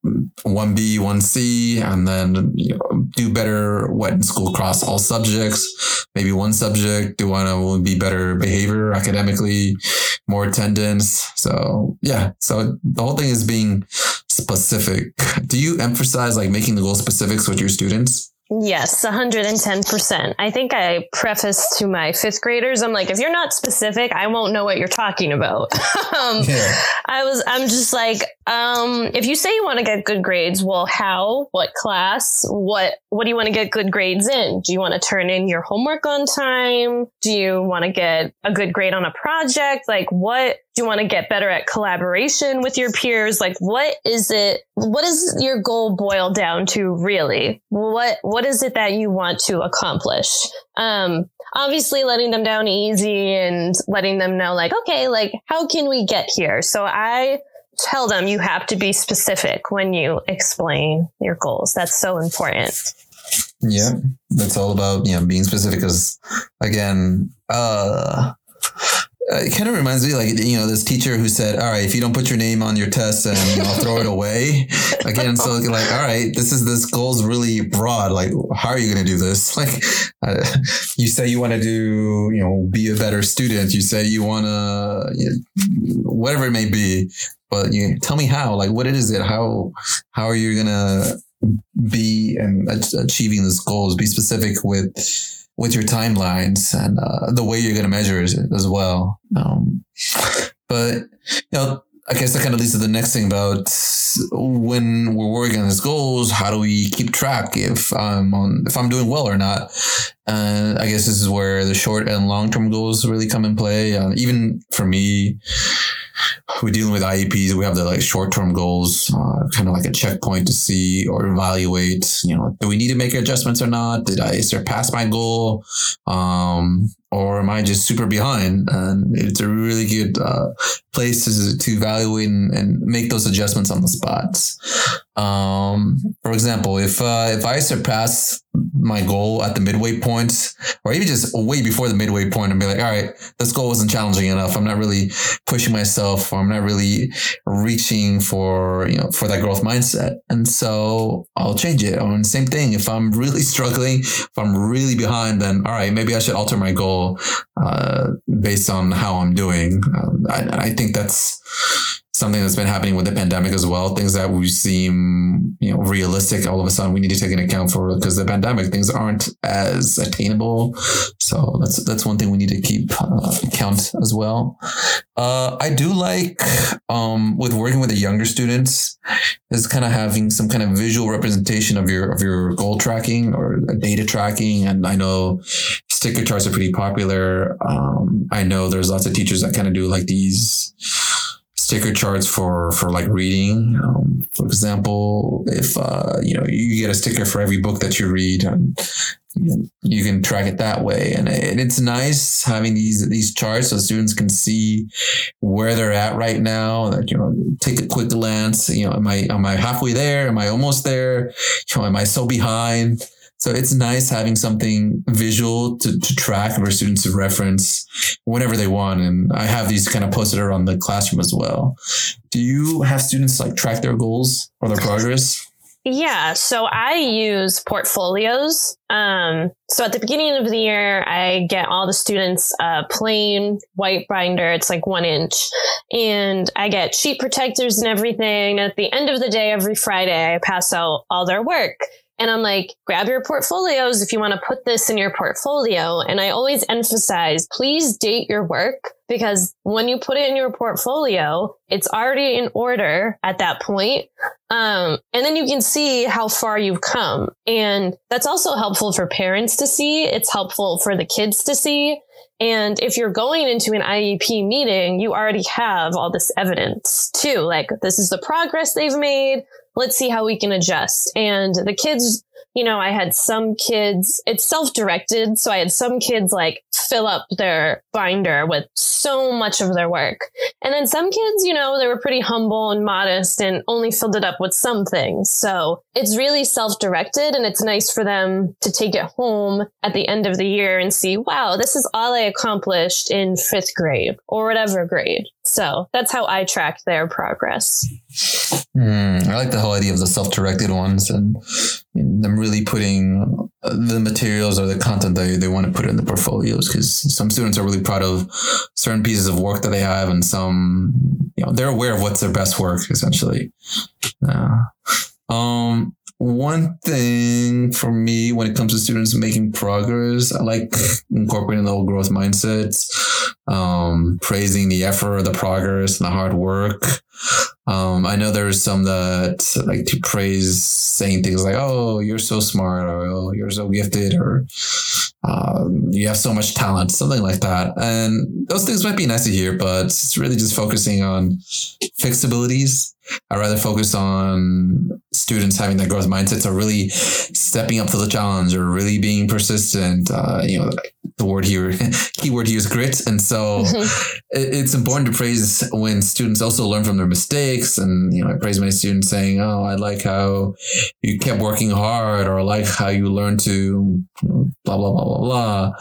one B, one C, and then you know, do better what in school across all subjects. Maybe one subject. Do want to be better behavior academically, more attendance. So yeah. So the whole thing is being specific. Do you emphasize like making the goal specifics with your students? Yes, 110%. I think I prefaced to my fifth graders, I'm like, if you're not specific, I won't know what you're talking about. um, Yeah. I was, I'm just like, um, if you say you want to get good grades, well, how, what class, what, what do you want to get good grades in? Do you want to turn in your homework on time? Do you want to get a good grade on a project? Like, what do you want to get better at collaboration with your peers? Like, what is it? What is your goal boil down to really? What, what is it that you want to accomplish? Um, obviously letting them down easy and letting them know like, okay, like, how can we get here? So I, tell them you have to be specific when you explain your goals. That's so important. Yeah, that's all about you know being specific. Because again, uh, it kind of reminds me like you know this teacher who said, "All right, if you don't put your name on your test, and I'll throw it away." Again, so like, all right, this is this goal's really broad. Like, how are you going to do this? Like, uh, you say you want to do, you know, be a better student. You say you want to, you know, whatever it may be. But you tell me how. Like, what is it? How how are you gonna be and ach- achieving these goals? Be specific with with your timelines and uh, the way you're going to measure it as well. Um, but you know, I guess that kind of leads to the next thing about when we're working on these goals. How do we keep track if I'm on if I'm doing well or not? And I guess this is where the short and long term goals really come in play. Uh, even for me, we're dealing with IEPs. We have the like short term goals, uh, kind of like a checkpoint to see or evaluate. You know, do we need to make adjustments or not? Did I surpass my goal, um, or am I just super behind? And it's a really good uh, place to, to evaluate and, and make those adjustments on the spots. Um, for example, if uh, if I surpass my goal at the midway point, or even just way before the midway point, and be like, all right, this goal wasn't challenging enough. I'm not really pushing myself, or I'm not really reaching for you know for that growth mindset, and so I'll change it. And same thing. If I'm really struggling, if I'm really behind, then all right, maybe I should alter my goal well uh, based on how I'm doing. Um, I, I think that's something that's been happening with the pandemic as well. Things that we seem, you know, realistic, all of a sudden we need to take into account for because the pandemic things aren't as attainable. So that's that's one thing we need to keep uh, count as well. Uh, I do like um, with working with the younger students is kind of having some kind of visual representation of your of your goal tracking or data tracking. And I know sticker charts are pretty popular. Um, I know there's lots of teachers that kind of do like these sticker charts for for like reading. Um, for example, if uh, you know you get a sticker for every book that you read, and you can track it that way. And, it's nice having these these charts so students can see where they're at right now. That you know, take a quick glance. You know, am I am I halfway there? Am I almost there? You know, am I so behind? So it's nice having something visual to, to track for students to reference whenever they want. And I have these kind of posted around the classroom as well. Do you have students like track their goals or their progress? Yeah, so I use portfolios. Um, so at the beginning of the year, I get all the students a plain white binder. It's like one inch, and I get sheet protectors and everything. At the end of the day, every Friday, I pass out all their work. And I'm like, grab your portfolios if you want to put this in your portfolio. And I always emphasize, please date your work because when you put it in your portfolio, it's already in order at that point. Um, and then you can see how far you've come. And that's also helpful for parents to see. It's helpful for the kids to see. And if you're going into an IEP meeting, you already have all this evidence too. Like, this is the progress they've made let's see how we can adjust. And the kids, you know, I had some kids, it's self directed. So I had some kids like fill up their binder with so much of their work. And then some kids, you know, they were pretty humble and modest and only filled it up with some things. So it's really self directed and it's nice for them to take it home at the end of the year and see, wow, this is all I accomplished in fifth grade or whatever grade. So that's how I track their progress. Mm, I like the whole idea of the self-directed ones and, and them really putting the materials or the content they, they want to put in the portfolios because some students are really proud of certain pieces of work that they have and some you know they're aware of what's their best work essentially. Uh, um one thing for me when it comes to students making progress, I like incorporating the whole growth mindsets, um, praising the effort, the progress, and the hard work. Um, I know there's some that like to praise saying things like, "Oh, you're so smart," or "Oh, you're so gifted," or um, "You have so much talent," something like that. And those things might be nice to hear, but it's really just focusing on fixed abilities. I rather focus on students having that growth mindset, so really stepping up to the challenge or really being persistent. Uh, you know, the word here, keyword here is grit, and so it's important to praise when students also learn from their mistakes. And you know, I praise my students saying, "Oh, I like how you kept working hard," or "I like how you learned to blah blah blah blah blah."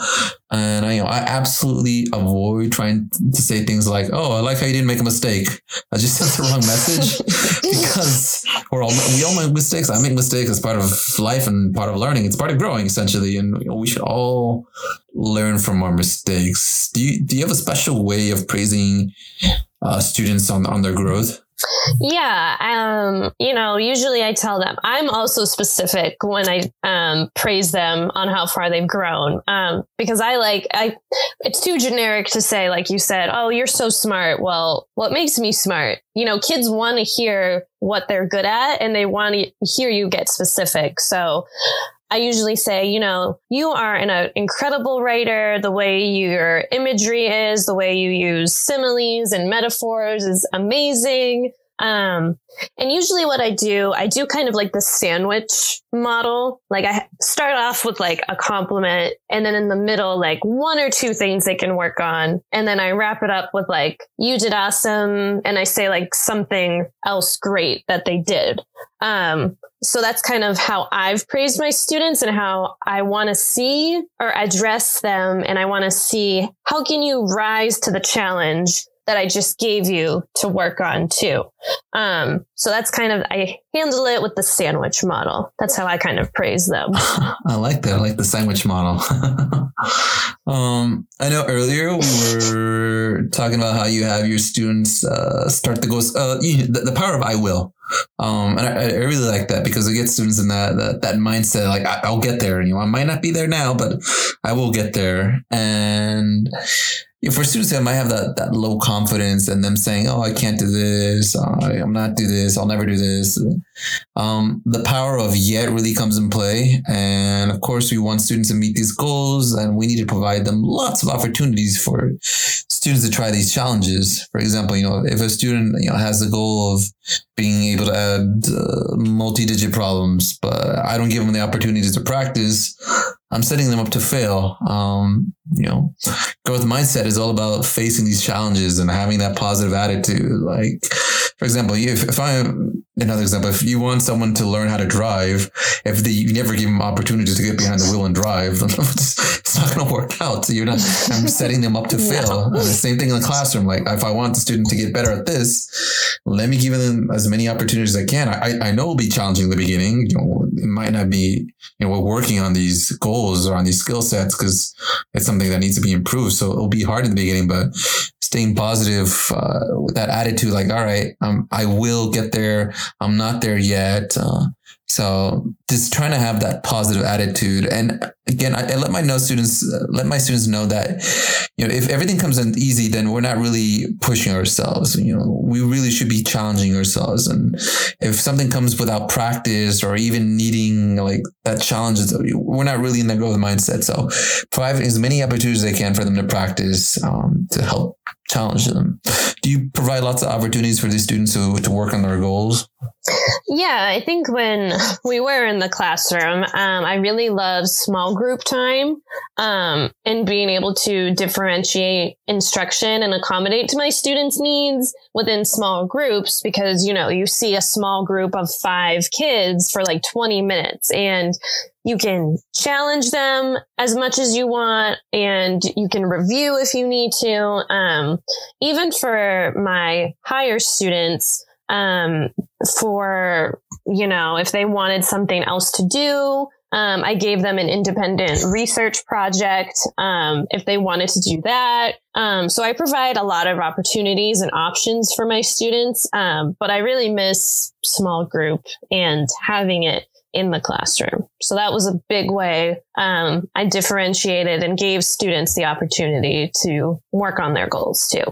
And I, you know, I absolutely avoid trying to say things like, "Oh, I like how you didn't make a mistake." I just sent the wrong message because we're all we all make mistakes. I make mistakes as part of life and part of learning. It's part of growing, essentially, and you know, we should all learn from our mistakes. Do you do you have a special way of praising uh, students on on their growth? Yeah, um, you know, usually I tell them I'm also specific when I um, praise them on how far they've grown um, because I like I. It's too generic to say, like you said, oh, you're so smart. Well, what makes me smart? You know, kids want to hear what they're good at and they want to hear you get specific. So I usually say, you know, you are an uh, incredible writer. The way your imagery is, the way you use similes and metaphors is amazing. Um, and usually what I do, I do kind of like the sandwich model. Like I start off with like a compliment and then in the middle, like one or two things they can work on. And then I wrap it up with like, you did awesome. And I say like something else great that they did. Um, so that's kind of how I've praised my students and how I want to see or address them. And I want to see how can you rise to the challenge that I just gave you to work on too. Um, so that's kind of, I handle it with the sandwich model. That's how I kind of praise them. I like that. I like the sandwich model. um, I know earlier we were talking about how you have your students uh, start to go, uh, the, the power of I will. Um, and I, I, really like that because it gets students in that that, that mindset. Like I, will get there. You know, I might not be there now, but I will get there. And for students that might have that, that low confidence and them saying, "Oh, I can't do this. Uh, I'm not do this. I'll never do this," um, the power of yet really comes in play. And of course, we want students to meet these goals, and we need to provide them lots of opportunities for students to try these challenges. For example, you know, if a student you know has the goal of being able to add uh, multi-digit problems, but I don't give them the opportunities to practice, I'm setting them up to fail. Um, you know, growth mindset is all about facing these challenges and having that positive attitude. Like, for example, if, if I'm another example, if you want someone to learn how to drive, if the, you never give them opportunities to get behind the wheel and drive, it's not going to work out. So you're not, I'm setting them up to fail. No. the same thing in the classroom. Like if I want the student to get better at this, let me give them as many opportunities as I can. I, I know it'll be challenging in the beginning. You know, it might not be, you know, we're working on these goals or on these skill sets because it's something that needs to be improved. So it'll be hard in the beginning, but staying positive uh, with that attitude, like, all right, um, I will get there. I'm not there yet. Uh, so just trying to have that positive attitude. And again, I, I let my know students, uh, let my students know that, you know, if everything comes in easy, then we're not really pushing ourselves. You know, we really should be challenging ourselves. And if something comes without practice or even needing like that challenge, we're not really in the growth mindset. So provide as many opportunities as they can for them to practice um, to help challenge them. Do you provide lots of opportunities for these students to, to work on their goals? Yeah, I think when we were in the classroom, um, I really love small group time um, and being able to differentiate instruction and accommodate to my students' needs within small groups because, you know, you see a small group of five kids for like 20 minutes and you can challenge them as much as you want and you can review if you need to. Um, even for my higher students, um, for, you know, if they wanted something else to do, um, I gave them an independent research project um, if they wanted to do that. Um, so I provide a lot of opportunities and options for my students, um, but I really miss small group and having it in the classroom. So that was a big way um, I differentiated and gave students the opportunity to work on their goals too.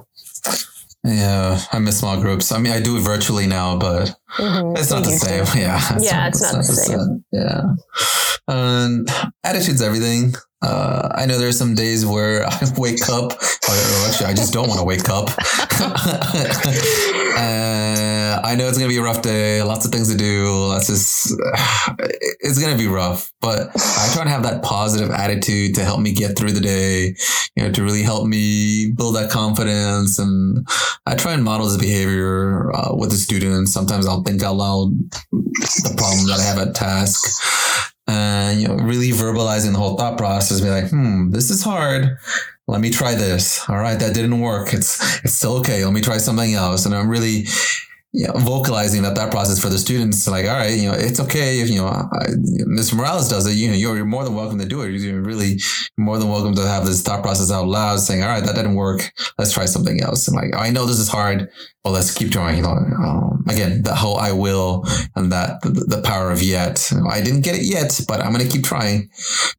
Yeah, I miss small groups. I mean, I do it virtually now, but mm-hmm. it's not the same. Yeah, it's yeah, not, it's, not, the same. same. Yeah, and attitude's everything. Uh, I know there's some days where I wake up, or actually, I just don't want to wake up. uh, I know it's gonna be a rough day. Lots of things to do. Let's just, it's gonna be rough. But I try to have that positive attitude to help me get through the day. You know, to really help me build that confidence. And I try and model this behavior uh, with the students. Sometimes I'll think out loud the problem that I have at task and you know really verbalizing the whole thought process be like hmm this is hard. Let me try this. All right that didn't work. It's it's still okay. Let me try something else. And i'm really you know, vocalizing that that process for the students, like, all right, you know, it's okay if you know I, Mr. Morales does it. You know, you're, you're more than welcome to do it. You're really more than welcome to have this thought process out loud, saying, all right, that didn't work. Let's try something else. And like, I know this is hard, but let's keep trying. You know, um, again, the whole I will and that the, the power of yet. I didn't get it yet, but I'm going to keep trying.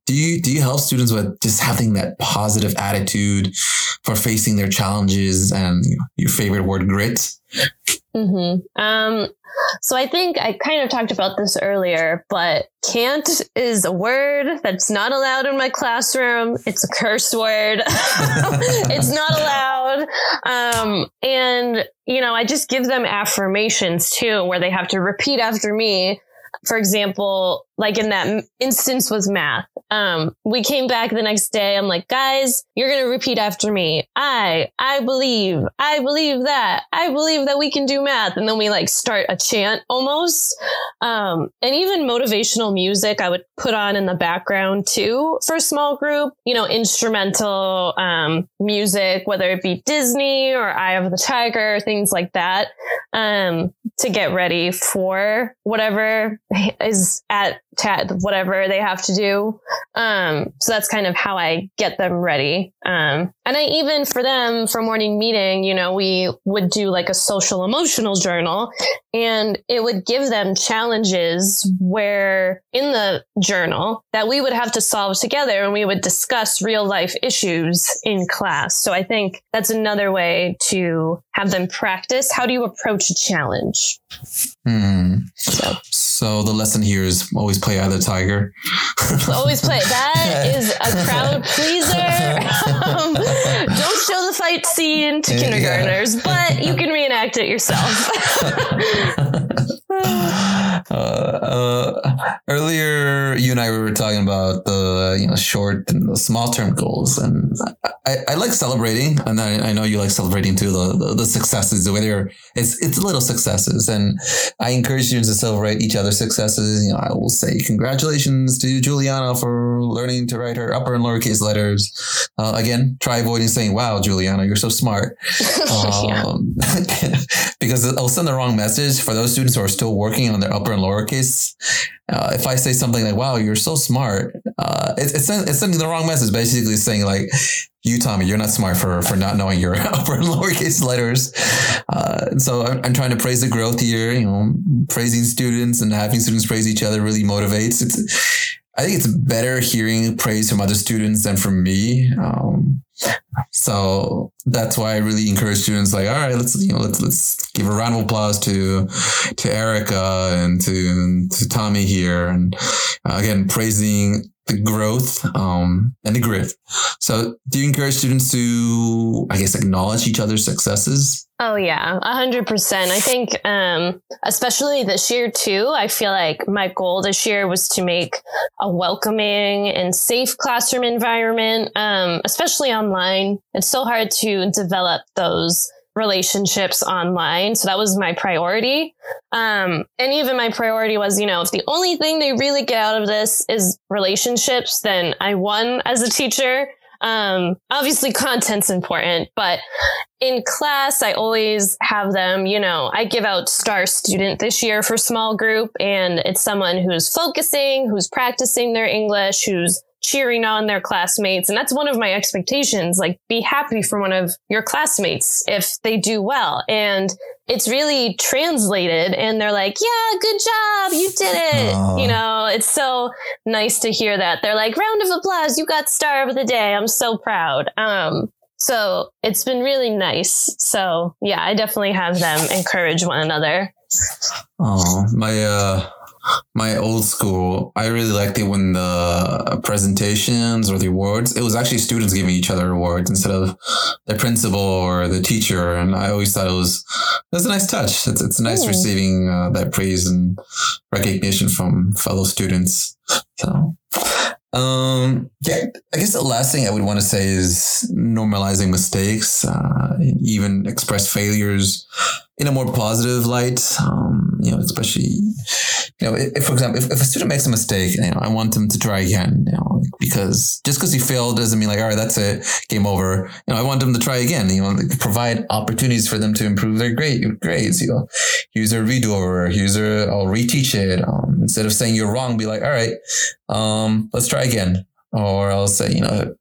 Do you do you help students with just having that positive attitude for facing their challenges and you know, your favorite word, grit? Mm-hmm. Um, so I think I kind of talked about this earlier, but can't is a word that's not allowed in my classroom. It's a curse word. it's not allowed. Um, and, you know, I just give them affirmations too, where they have to repeat after me for example, like in that instance was math. Um, we came back the next day. I'm like, guys, you're going to repeat after me. I, I believe, I believe that, I believe that we can do math. And then we like start a chant almost. Um, and even motivational music I would put on in the background too for a small group, you know, instrumental, um, music, whether it be Disney or Eye of the Tiger, things like that, um, to get ready for whatever is at tat whatever they have to do. Um, so that's kind of how I get them ready. Um, and I even for them for morning meeting, you know, we would do like a social emotional journal and it would give them challenges where in the journal that we would have to solve together and we would discuss real life issues in class. So I think that's another way to have them practice. How do you approach a challenge? Hmm. So. So the lesson here is always play either tiger. always play. That is a crowd pleaser. Um, don't show the fight scene to kindergartners, yeah. but you can reenact it yourself. Uh, uh, earlier, you and I were talking about the you know short and the small term goals, and I, I like celebrating, and I, I, know you like celebrating too the, the, the successes. The way they're it's it's little successes, and I encourage students to celebrate each other's successes. You know, I will say congratulations to Juliana for learning to write her upper and lowercase letters. Uh, again, try avoiding saying "Wow, Juliana, you're so smart," um, because I'll send the wrong message for those students who are still working on their upper and lowercase. Uh, if I say something like "Wow, you're so smart," uh, it, it's it's sending the wrong message. Basically, saying like, "You, Tommy, you're not smart for for not knowing your upper and lowercase letters." Uh, so I'm, I'm, trying to praise the growth here. You know, praising students and having students praise each other really motivates. It's I think it's better hearing praise from other students than from me. Um, so that's why I really encourage students like, all right, let's, you know, let's, let's give a round of applause to, to Erica and to, to Tommy here. And uh, again, praising the growth um, and the grit. So, do you encourage students to, I guess, acknowledge each other's successes? Oh yeah, a hundred percent. I think, um, especially this year too. I feel like my goal this year was to make a welcoming and safe classroom environment, um, especially online. It's so hard to develop those relationships online. So that was my priority. Um, and even my priority was, you know, if the only thing they really get out of this is relationships, then I won as a teacher. Um, obviously content's important, but in class, I always have them, you know, I give out star student this year for small group and it's someone who's focusing, who's practicing their English, who's cheering on their classmates. And that's one of my expectations. Like, be happy for one of your classmates if they do well. And it's really translated and they're like, yeah, good job. You did it. Aww. You know, it's so nice to hear that. They're like, round of applause. You got star of the day. I'm so proud. Um, so it's been really nice. So yeah, I definitely have them encourage one another. Oh, my, uh, my old school, I really liked it when the presentations or the awards, it was actually students giving each other awards instead of the principal or the teacher. And I always thought it was, was a nice touch. It's, it's nice Ooh. receiving uh, that praise and recognition from fellow students. So, um, yeah, I guess the last thing I would want to say is normalizing mistakes, uh, even express failures in a more positive light. Um, you know, especially, you know, if, for example, if, if a student makes a mistake, you know, I want them to try again, you know, because just because he failed doesn't mean like, all right, that's it, game over. You know, I want them to try again, you know, like provide opportunities for them to improve their grade, grades, you know, here's a redo over, use a, I'll reteach it. Um, instead of saying you're wrong, be like, all right, um, let's try again. Or I'll say, you know,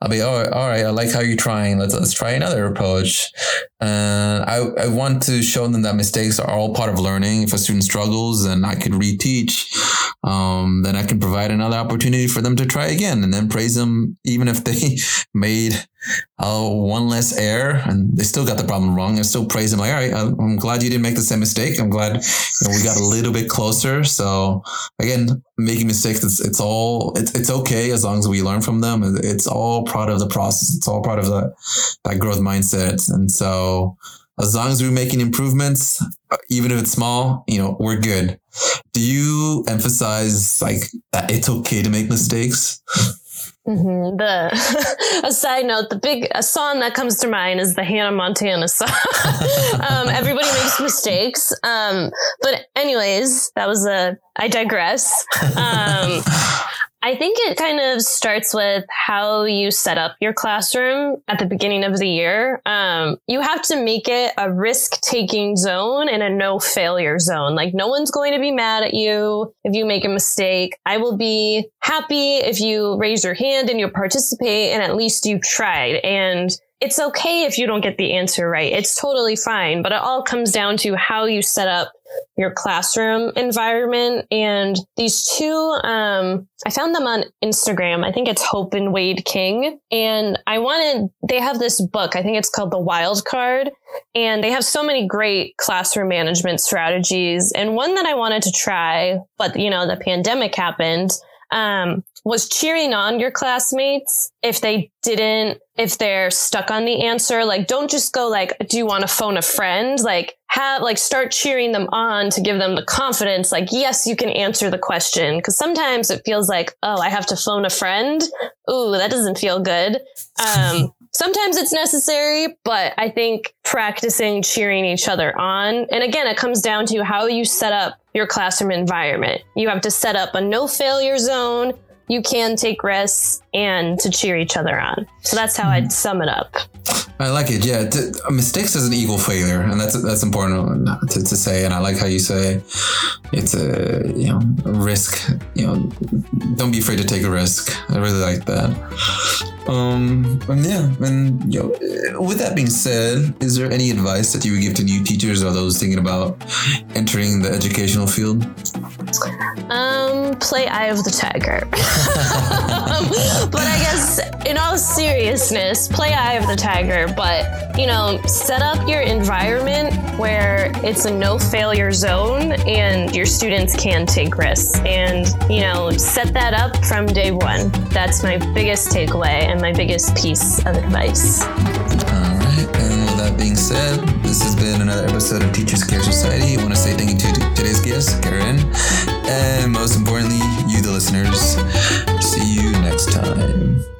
I'll be, oh, all right, I like how you're trying. Let's let's try another approach. And I, I want to show them that mistakes are all part of learning. If a student struggles, then I could reteach. Um, then I can provide another opportunity for them to try again, and then praise them even if they made uh, one less error and they still got the problem wrong. I still praise them like, all right, I'm glad you didn't make the same mistake. I'm glad you know, we got a little bit closer. So again, making mistakes, it's, it's all, it's, it's okay as long as we learn from them. It's all part of the process. It's all part of the, that growth mindset. And so as long as we're making improvements, even if it's small, you know, we're good. do you emphasize like that it's okay to make mistakes? Mm-hmm. The a side note, the big a song that comes to mind is the Hannah Montana song. um, everybody makes mistakes, um, but anyways, that was a. I digress. Um, I think it kind of starts with how you set up your classroom at the beginning of the year. Um, you have to make it a risk taking zone and a no failure zone. Like, no one's going to be mad at you if you make a mistake. I will be happy if you raise your hand and you participate and at least you tried. And it's okay if you don't get the answer right. It's totally fine, but it all comes down to how you set up your classroom environment. And these two, um, I found them on Instagram. I think it's Hope and Wade King. And I wanted, they have this book. I think it's called The Wild Card. And they have so many great classroom management strategies. And one that I wanted to try, but you know, the pandemic happened. Um, was cheering on your classmates if they didn't, if they're stuck on the answer. Like, don't just go like, do you want to phone a friend? Like, have, like, start cheering them on to give them the confidence, like, yes, you can answer the question. Cause sometimes it feels like, oh, I have to phone a friend. Ooh, that doesn't feel good. Um, sometimes it's necessary, but I think practicing cheering each other on. And again, it comes down to how you set up your classroom environment. You have to set up a no failure zone you can take risks and to cheer each other on. So that's how I'd sum it up. I like it. Yeah, t- mistakes doesn't equal failure, and that's that's important to, to say. And I like how you say it's a you know a risk. You know, don't be afraid to take a risk. I really like that. Um, and yeah, and you know, with that being said, is there any advice that you would give to new teachers or those thinking about entering the educational field? Um, play Eye of the Tiger. but I guess, in all seriousness, play Eye of the Tiger. But you know, set up your environment where it's a no failure zone, and your students can take risks. And you know, set that up from day one. That's my biggest takeaway and my biggest piece of advice. All right. And with that being said, this has been another episode of Teachers Care Society. I want to say thank you to today's guest, Karen, and most importantly, listeners. See you next time.